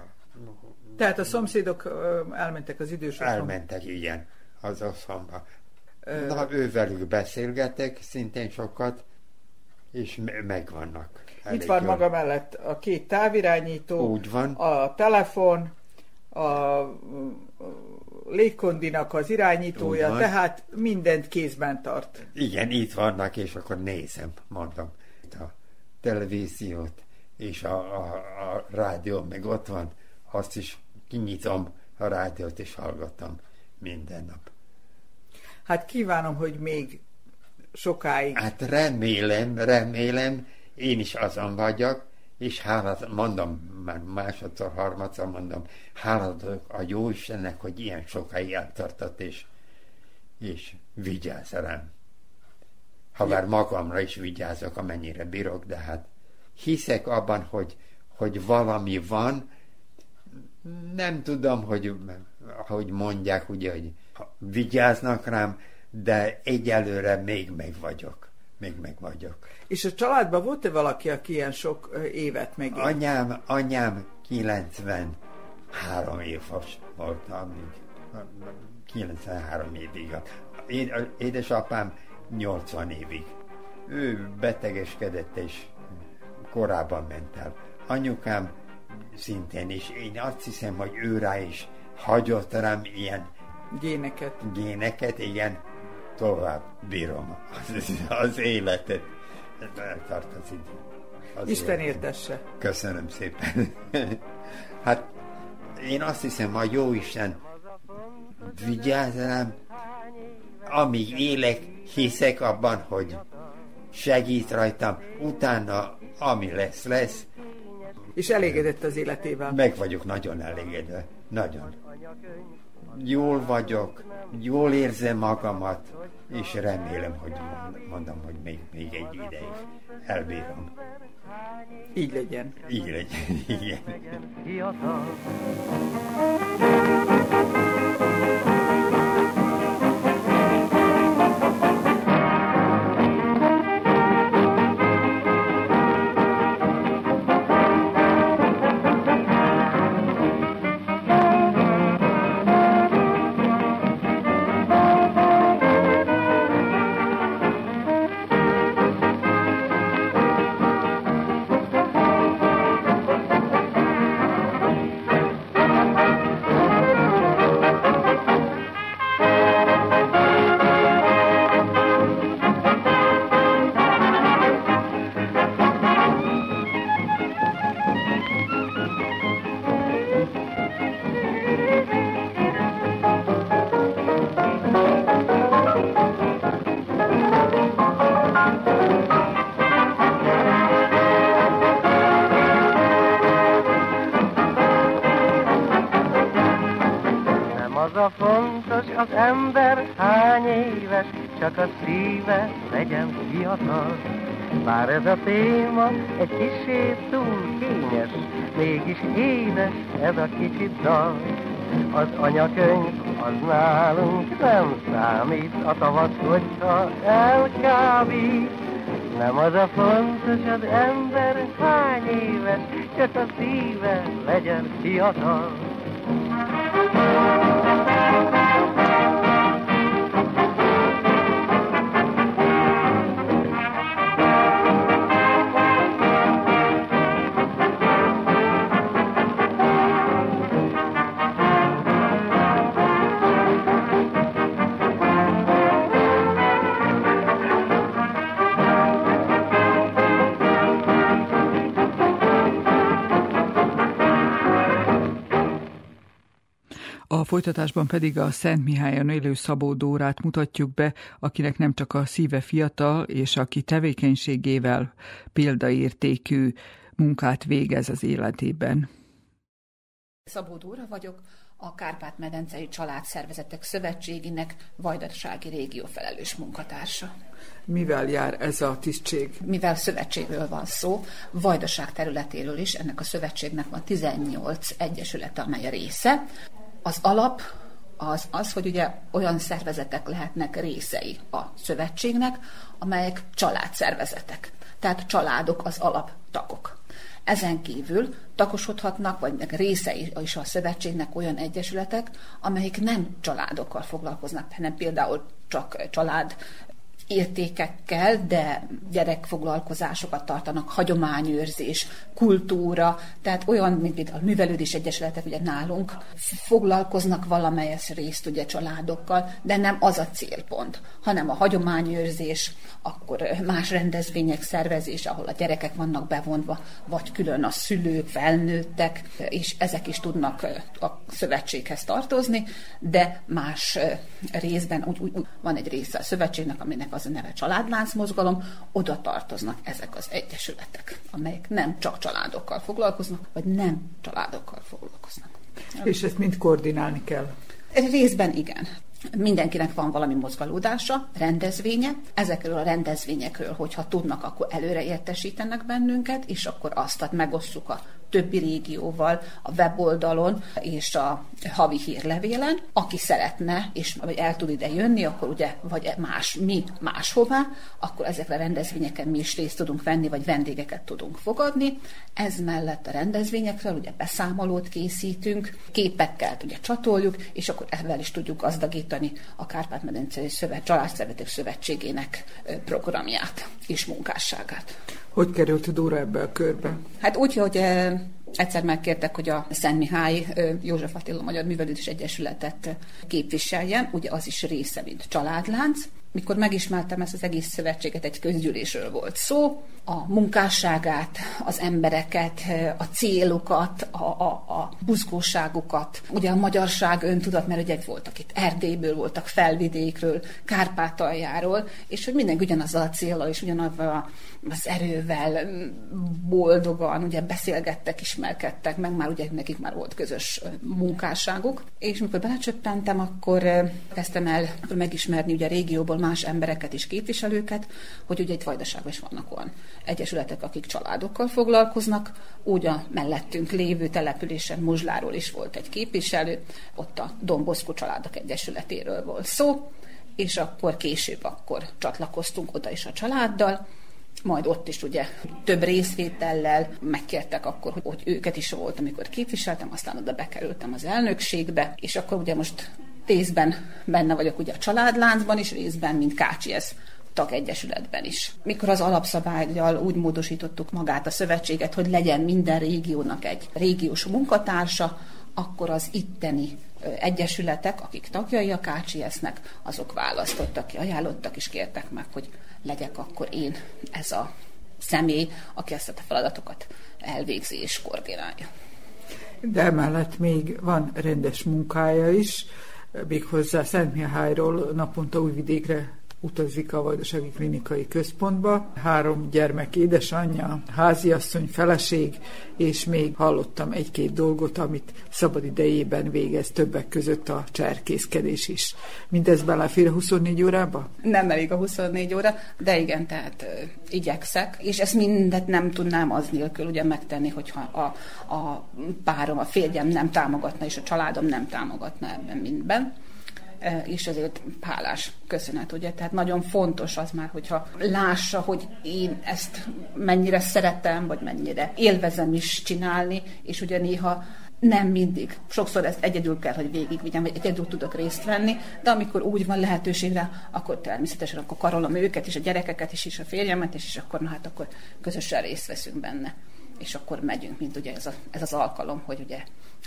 Tehát a szomszédok elmentek az idős? Elmentek, igen, az otthonba. Ö... Na, ővelük beszélgetek szintén sokat, és me- megvannak. Itt van jól. maga mellett a két távirányító, Úgy van. a telefon, a légkondinak az irányítója, tehát mindent kézben tart. Igen, itt vannak, és akkor nézem, mondom, a televíziót, és a, a, a rádió meg ott van, azt is kinyitom a rádiót, és hallgatom minden nap. Hát kívánom, hogy még sokáig. Hát remélem, remélem, én is azon vagyok, és hálát, mondom, már másodszor, harmadszor mondom, háladok a jó Istennek, hogy ilyen sokáig eltartott, és, és vigyáz rám. Ha bár magamra is vigyázok, amennyire bírok, de hát hiszek abban, hogy, hogy valami van, nem tudom, hogy, hogy mondják, ugye, hogy vigyáznak rám, de egyelőre még meg vagyok. Még meg vagyok. És a családban volt-e valaki, aki ilyen sok évet meg? Anyám, anyám 93 éves volt, amíg 93 évig. Édesapám 80 évig. Ő betegeskedett és korábban ment el. Anyukám szintén, és én azt hiszem, hogy ő rá is hagyott rám ilyen géneket. Géneket, igen, tovább bírom az, az életet. Eltart az idő. Az Isten éltesse. Köszönöm szépen. hát én azt hiszem, a jó Isten vigyáz rám, amíg élek, hiszek abban, hogy segít rajtam, utána ami lesz, lesz. És elégedett az életével? Meg vagyok nagyon elégedve. Nagyon. Jól vagyok, jól érzem magamat, és remélem, hogy mondom, hogy még, még egy ideig elbírom. Így legyen. Így legyen, igen. Ez a téma egy kicsit túl kényes, mégis édes ez a kicsit dal. Az anyakönyv az nálunk nem számít, a tavasz, hogyha elkábít. Nem az a fontos az ember hány éves, csak a szíve legyen fiatal. Folytatásban pedig a Szent Mihályon élő Szabó Dórát mutatjuk be, akinek nem csak a szíve fiatal, és aki tevékenységével példaértékű munkát végez az életében. Szabó Dóra vagyok, a Kárpát-medencei Családszervezetek Szövetségének Vajdasági régió felelős munkatársa. Mivel jár ez a tisztség? Mivel szövetségről van szó, Vajdaság területéről is, ennek a szövetségnek van 18 egyesülete, amely a része. Az alap az, az, hogy ugye olyan szervezetek lehetnek részei a szövetségnek, amelyek családszervezetek. Tehát családok az alaptagok. Ezen kívül tagosodhatnak, vagy meg részei is a szövetségnek olyan egyesületek, amelyik nem családokkal foglalkoznak, hanem például csak család értékekkel, de gyerekfoglalkozásokat tartanak, hagyományőrzés, kultúra, tehát olyan, mint a művelődés egyesületek ugye nálunk foglalkoznak valamelyes részt ugye családokkal, de nem az a célpont, hanem a hagyományőrzés, akkor más rendezvények szervezés, ahol a gyerekek vannak bevonva, vagy külön a szülők, felnőttek, és ezek is tudnak a szövetséghez tartozni, de más részben úgy, úgy, van egy része a szövetségnek, aminek az a neve családlánc mozgalom, oda tartoznak ezek az egyesületek, amelyek nem csak családokkal foglalkoznak, vagy nem családokkal foglalkoznak. És ezt mind koordinálni kell? Részben igen. Mindenkinek van valami mozgalódása, rendezvénye. Ezekről a rendezvényekről, hogyha tudnak, akkor előre értesítenek bennünket, és akkor azt tehát megosszuk a többi régióval a weboldalon és a havi hírlevélen. Aki szeretne, és el tud ide jönni, akkor ugye, vagy más, mi máshová, akkor ezekre a rendezvényeken mi is részt tudunk venni, vagy vendégeket tudunk fogadni. Ez mellett a rendezvényekről ugye beszámolót készítünk, képekkel ugye csatoljuk, és akkor ezzel is tudjuk gazdagítani a Kárpát-medencei Szövet, Családszervetek Szövetségének programját és munkásságát. Hogy került Dóra ebbe a körbe? Hát úgy, hogy egyszer megkértek, hogy a Szent Mihály József Attila Magyar Művelődés Egyesületet képviseljen, ugye az is része, mint családlánc, mikor megismertem ezt az egész szövetséget, egy közgyűlésről volt szó, a munkásságát, az embereket, a célokat, a, a, a buzgóságukat, ugye a magyarság öntudat, mert ugye voltak itt Erdélyből, voltak felvidékről, Kárpátaljáról, és hogy mindenki ugyanazzal a célral és ugyanazzal az erővel boldogan, ugye beszélgettek, ismerkedtek, meg már ugye nekik már volt közös munkásságuk. És mikor belecsöppentem, akkor kezdtem el akkor megismerni ugye a régióból más embereket és képviselőket, hogy ugye egy Vajdaságban is vannak olyan egyesületek, akik családokkal foglalkoznak, úgy a mellettünk lévő településen Muzsláról is volt egy képviselő, ott a Domboszkó Családok Egyesületéről volt szó, és akkor később akkor csatlakoztunk oda is a családdal, majd ott is ugye több részvétellel megkértek akkor, hogy, hogy őket is volt, amikor képviseltem, aztán oda bekerültem az elnökségbe, és akkor ugye most részben benne vagyok ugye a családláncban is, részben, mint ez tagegyesületben is. Mikor az alapszabályjal úgy módosítottuk magát a szövetséget, hogy legyen minden régiónak egy régiós munkatársa, akkor az itteni egyesületek, akik tagjai a KCS-nek, azok választottak ki, ajánlottak és kértek meg, hogy legyek akkor én ez a személy, aki ezt a feladatokat elvégzi és koordinálja. De emellett még van rendes munkája is, méghozzá Szentmihályról naponta újvidékre utazik a Vajdasági Klinikai Központba. Három gyermek édesanyja, háziasszony, feleség, és még hallottam egy-két dolgot, amit szabad idejében végez, többek között a cserkészkedés is. Mindez belefér a 24 órába? Nem elég a 24 óra, de igen, tehát igyekszek, és ezt mindet nem tudnám az nélkül ugye megtenni, hogyha a, a párom, a férjem nem támogatna, és a családom nem támogatna ebben mindben és ezért hálás köszönet, ugye? Tehát nagyon fontos az már, hogyha lássa, hogy én ezt mennyire szeretem, vagy mennyire élvezem is csinálni, és ugye néha nem mindig. Sokszor ezt egyedül kell, hogy végigvigyem, vagy egyedül tudok részt venni, de amikor úgy van lehetőségre, akkor természetesen akkor karolom őket, és a gyerekeket is, és a férjemet is, és akkor, na hát akkor közösen részt veszünk benne. És akkor megyünk, mint ugye ez, a, ez az alkalom, hogy ugye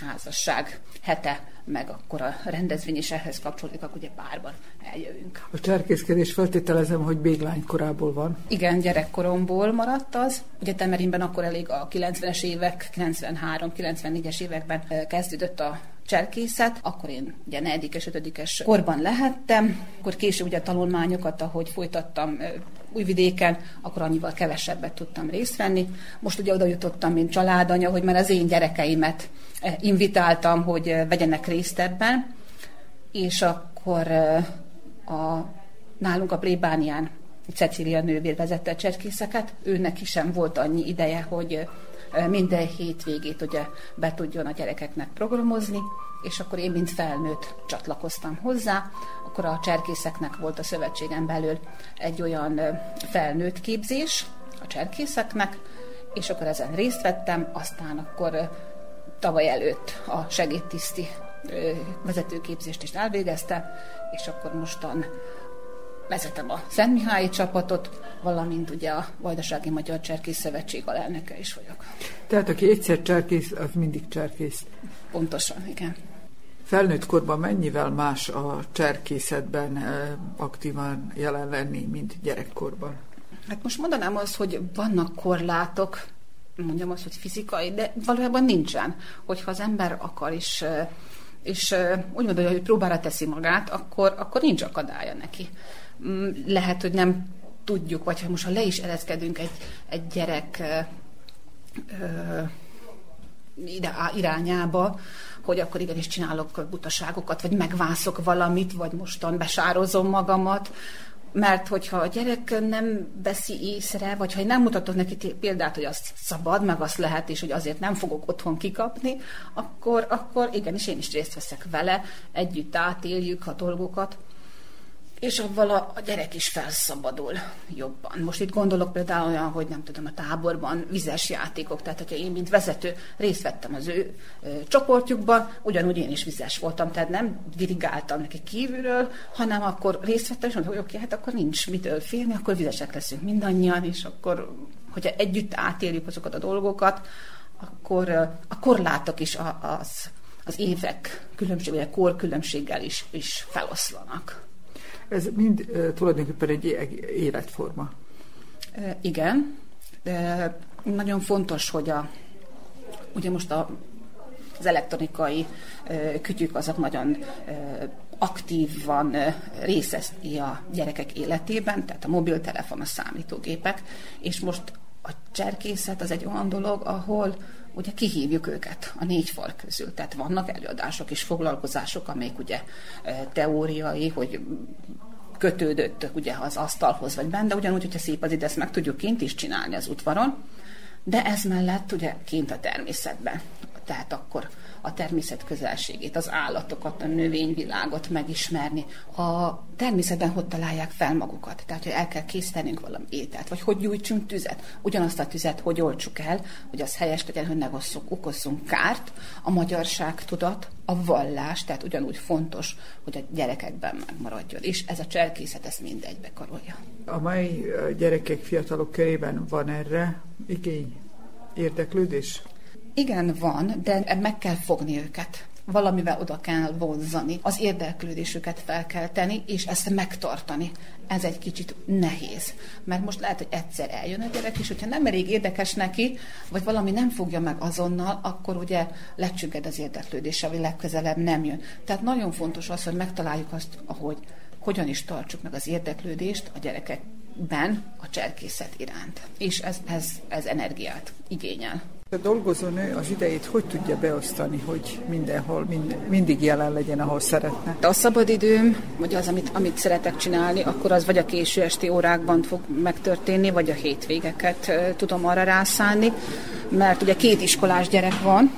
házasság hete, meg akkor a rendezvény is ehhez kapcsolódik, akkor ugye párban eljövünk. A cserkészkedés feltételezem, hogy béglány korából van. Igen, gyerekkoromból maradt az. Ugye Temerinben akkor elég a 90-es évek, 93-94-es években kezdődött a cserkészet, akkor én ugye negyedikes, ötödikes korban lehettem, akkor később ugye a tanulmányokat, ahogy folytattam Újvidéken, akkor annyival kevesebbet tudtam részt venni. Most ugye oda jutottam, mint családanya, hogy már az én gyerekeimet invitáltam, hogy vegyenek részt ebben, és akkor a, nálunk a plébánián Cecília nővér vezette a cserkészeket, őnek is sem volt annyi ideje, hogy minden hétvégét ugye be tudjon a gyerekeknek programozni, és akkor én, mint felnőtt csatlakoztam hozzá, akkor a cserkészeknek volt a szövetségen belül egy olyan felnőtt képzés a cserkészeknek, és akkor ezen részt vettem, aztán akkor tavaly előtt a segédtiszti vezetőképzést is elvégezte, és akkor mostan vezetem a Szent Mihályi csapatot, valamint ugye a Vajdasági Magyar Cserkész Szövetség alelnöke is vagyok. Tehát aki egyszer cserkész, az mindig cserkész. Pontosan, igen. Felnőtt korban mennyivel más a cserkészetben aktívan jelen lenni, mint gyerekkorban? Hát most mondanám azt, hogy vannak korlátok, mondjam azt, hogy fizikai, de valójában nincsen. Hogyha az ember akar is és úgy mondja, hogy próbára teszi magát, akkor, akkor nincs akadálya neki. Mm, lehet, hogy nem tudjuk, vagy ha most ha le is ereszkedünk egy, egy gyerek ö, irányába, hogy akkor igenis csinálok butaságokat, vagy megvászok valamit, vagy mostan besározom magamat, mert hogyha a gyerek nem veszi észre, vagy ha nem mutatok neki példát, hogy azt szabad, meg azt lehet, és hogy azért nem fogok otthon kikapni, akkor, akkor igenis én is részt veszek vele, együtt átéljük a dolgokat, és avval a, a gyerek is felszabadul jobban. Most itt gondolok például olyan, hogy nem tudom, a táborban vizes játékok, tehát hogyha én, mint vezető részt vettem az ő ö, csoportjukban, ugyanúgy én is vizes voltam, tehát nem dirigáltam neki kívülről, hanem akkor részt vettem, és mondtam, hogy oké, hát akkor nincs mitől félni, akkor vizesek leszünk mindannyian, és akkor, hogyha együtt átéljük azokat a dolgokat, akkor a korlátok is az, az évek különbség, vagy a kor különbséggel is, is feloszlanak. Ez mind tulajdonképpen egy életforma. Igen. De nagyon fontos, hogy a, ugye most a, az elektronikai kütyük azok nagyon aktívan részezi a gyerekek életében, tehát a mobiltelefon, a számítógépek, és most a cserkészet az egy olyan dolog, ahol ugye kihívjuk őket a négy fal közül. Tehát vannak előadások és foglalkozások, amelyek ugye teóriai, hogy kötődöttek ugye az asztalhoz vagy benne, de ugyanúgy, hogyha szép az ide, ezt meg tudjuk kint is csinálni az udvaron, de ez mellett ugye kint a természetben. Tehát akkor a természet közelségét, az állatokat, a növényvilágot megismerni. A természetben hogy találják fel magukat? Tehát, hogy el kell készítenünk valami ételt, vagy hogy gyújtsunk tüzet. Ugyanazt a tüzet, hogy oltsuk el, hogy az helyes legyen, hogy ne osszuk, okozzunk kárt. A magyarság tudat, a vallás, tehát ugyanúgy fontos, hogy a gyerekekben megmaradjon. És ez a cselkészet ezt mindegybe karolja. A mai gyerekek, fiatalok körében van erre igény, érdeklődés? Igen, van, de meg kell fogni őket valamivel oda kell vonzani, az érdeklődésüket fel kell tenni, és ezt megtartani. Ez egy kicsit nehéz. Mert most lehet, hogy egyszer eljön a gyerek, és hogyha nem elég érdekes neki, vagy valami nem fogja meg azonnal, akkor ugye lecsügged az érdeklődése, vagy legközelebb nem jön. Tehát nagyon fontos az, hogy megtaláljuk azt, ahogy hogyan is tartsuk meg az érdeklődést a gyerekekben a cserkészet iránt. És ez, ez, ez energiát igényel. A dolgozónő az idejét hogy tudja beosztani, hogy mindenhol, mind, mindig jelen legyen, ahol szeretne? A szabadidőm, vagy az, amit, amit szeretek csinálni, akkor az vagy a késő esti órákban fog megtörténni, vagy a hétvégeket tudom arra rászállni, mert ugye két iskolás gyerek van,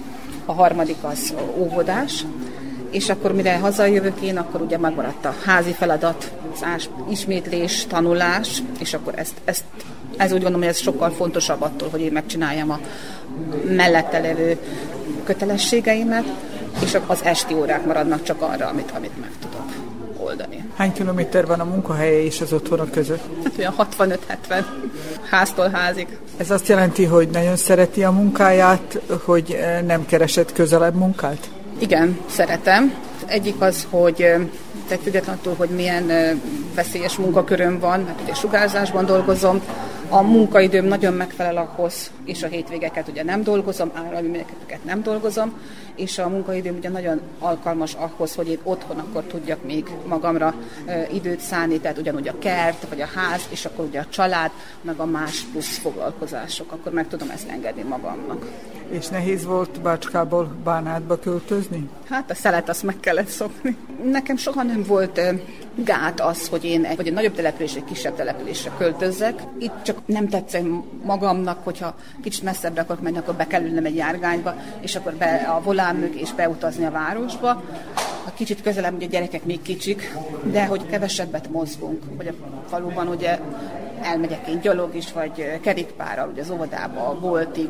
a harmadik az óvodás, és akkor mire hazajövök én, akkor ugye megmaradt a házi feladat, az ismétlés, tanulás, és akkor ezt, ezt ez úgy gondolom, hogy ez sokkal fontosabb attól, hogy én megcsináljam a mellette levő kötelességeimet, és az esti órák maradnak csak arra, amit, amit meg tudok oldani. Hány kilométer van a munkahelye és az otthonok között? Hát olyan 65-70 háztól házig. Ez azt jelenti, hogy nagyon szereti a munkáját, hogy eh, nem keresett közelebb munkát? Igen, szeretem. Egyik az, hogy tehát függetlenül hogy milyen veszélyes munkaköröm van, mert ugye sugárzásban dolgozom, a munkaidőm nagyon megfelel ahhoz, és a hétvégeket ugye nem dolgozom, állami nem dolgozom, és a munkaidőm ugye nagyon alkalmas ahhoz, hogy én otthon akkor tudjak még magamra időt szállni, tehát ugyanúgy a kert, vagy a ház, és akkor ugye a család, meg a más plusz foglalkozások, akkor meg tudom ezt engedni magamnak. És nehéz volt Bácskából Bánátba költözni? Hát a szelet azt meg kellett szokni. Nekem soha nem volt gát az, hogy én egy, vagy egy nagyobb településre, egy kisebb településre költözzek. Itt csak nem tetszek magamnak, hogyha kicsit messzebbre akarok menni, akkor be kell ülnem egy járgányba, és akkor be a volán mögé és beutazni a városba. A kicsit közelebb, ugye a gyerekek még kicsik, de hogy kevesebbet mozgunk, hogy a faluban ugye elmegyek én gyalog is, vagy kerékpárral, ugye az óvodába, a boltig,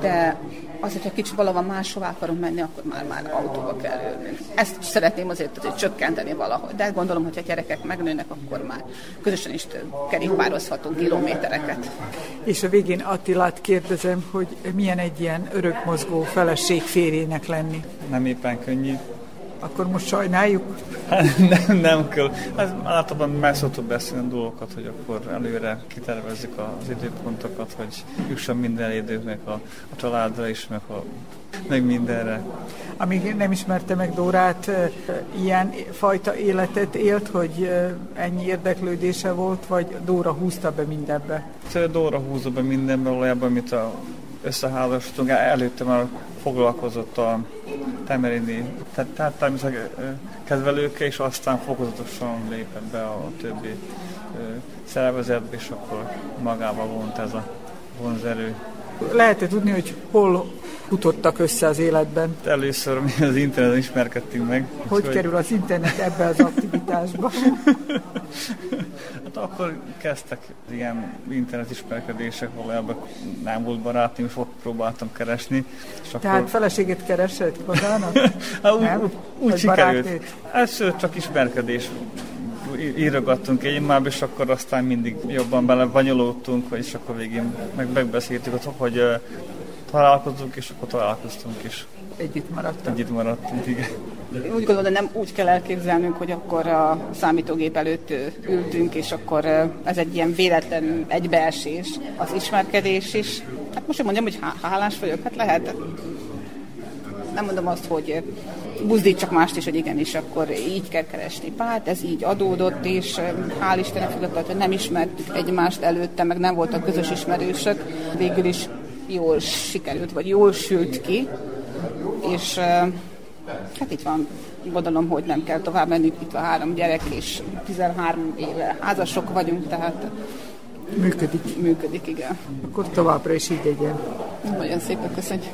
de az, hogyha kicsit valahol máshova akarunk menni, akkor már már autóba kell ülnünk. Ezt szeretném azért, azért csökkenteni valahogy, de gondolom, hogy a gyerekek megnőnek, akkor már közösen is kerékpározhatunk kilométereket. És a végén Attilát kérdezem, hogy milyen egy ilyen örökmozgó feleség férjének lenni? Nem éppen könnyű. Akkor most sajnáljuk? nem, nem kell. Hát általában meg szoktuk beszélni a dolgokat, hogy akkor előre kitervezzük az időpontokat, hogy jusson minden időknek a, a családra is, meg, a, meg mindenre. Amíg nem ismerte meg Dórát, ilyen fajta életet élt, hogy ennyi érdeklődése volt, vagy Dóra húzta be mindenbe? Dóra húzza be mindenbe, valójában, amit a összeházasodtunk, előtte már foglalkozott a temerini, tehát természetesen kedvelőkkel, és aztán fokozatosan lépett be a többi szervezet, és akkor magába vont ez a vonzerő. Lehet-e tudni, hogy hol futottak össze az életben? Először mi az interneten ismerkedtünk meg. Hogy úgy, kerül az internet ebbe az aktivitásba? hát akkor kezdtek ilyen internet ismerkedések, valójában nem volt barátom, és ott próbáltam keresni. És Tehát akkor... feleségét keresett magának? hát, úgy, úgy, úgy sikerült. Ez csak ismerkedés írogattunk egymába, és akkor aztán mindig jobban bele banyolódtunk, és akkor végén meg megbeszéltük, hogy találkozunk, és akkor találkoztunk is. Együtt maradtunk. Együtt maradtunk, igen. Úgy gondolom, hogy nem úgy kell elképzelnünk, hogy akkor a számítógép előtt ültünk, és akkor ez egy ilyen véletlen egybeesés, az ismerkedés is. Hát most mondjam, hogy hálás vagyok, hát lehet. Nem mondom azt, hogy buzdítsak mást is, hogy igenis, akkor így kell keresni párt, ez így adódott, és hál' Istennek függetlenül, hogy nem ismertük egymást előtte, meg nem voltak közös ismerősök, végül is jól sikerült, vagy jól sült ki, és hát itt van, gondolom, hogy nem kell tovább menni, itt van három gyerek, és 13 éve házasok vagyunk, tehát Működik. Működik, igen. Akkor továbbra is így legyen. Nagyon szépen köszönjük.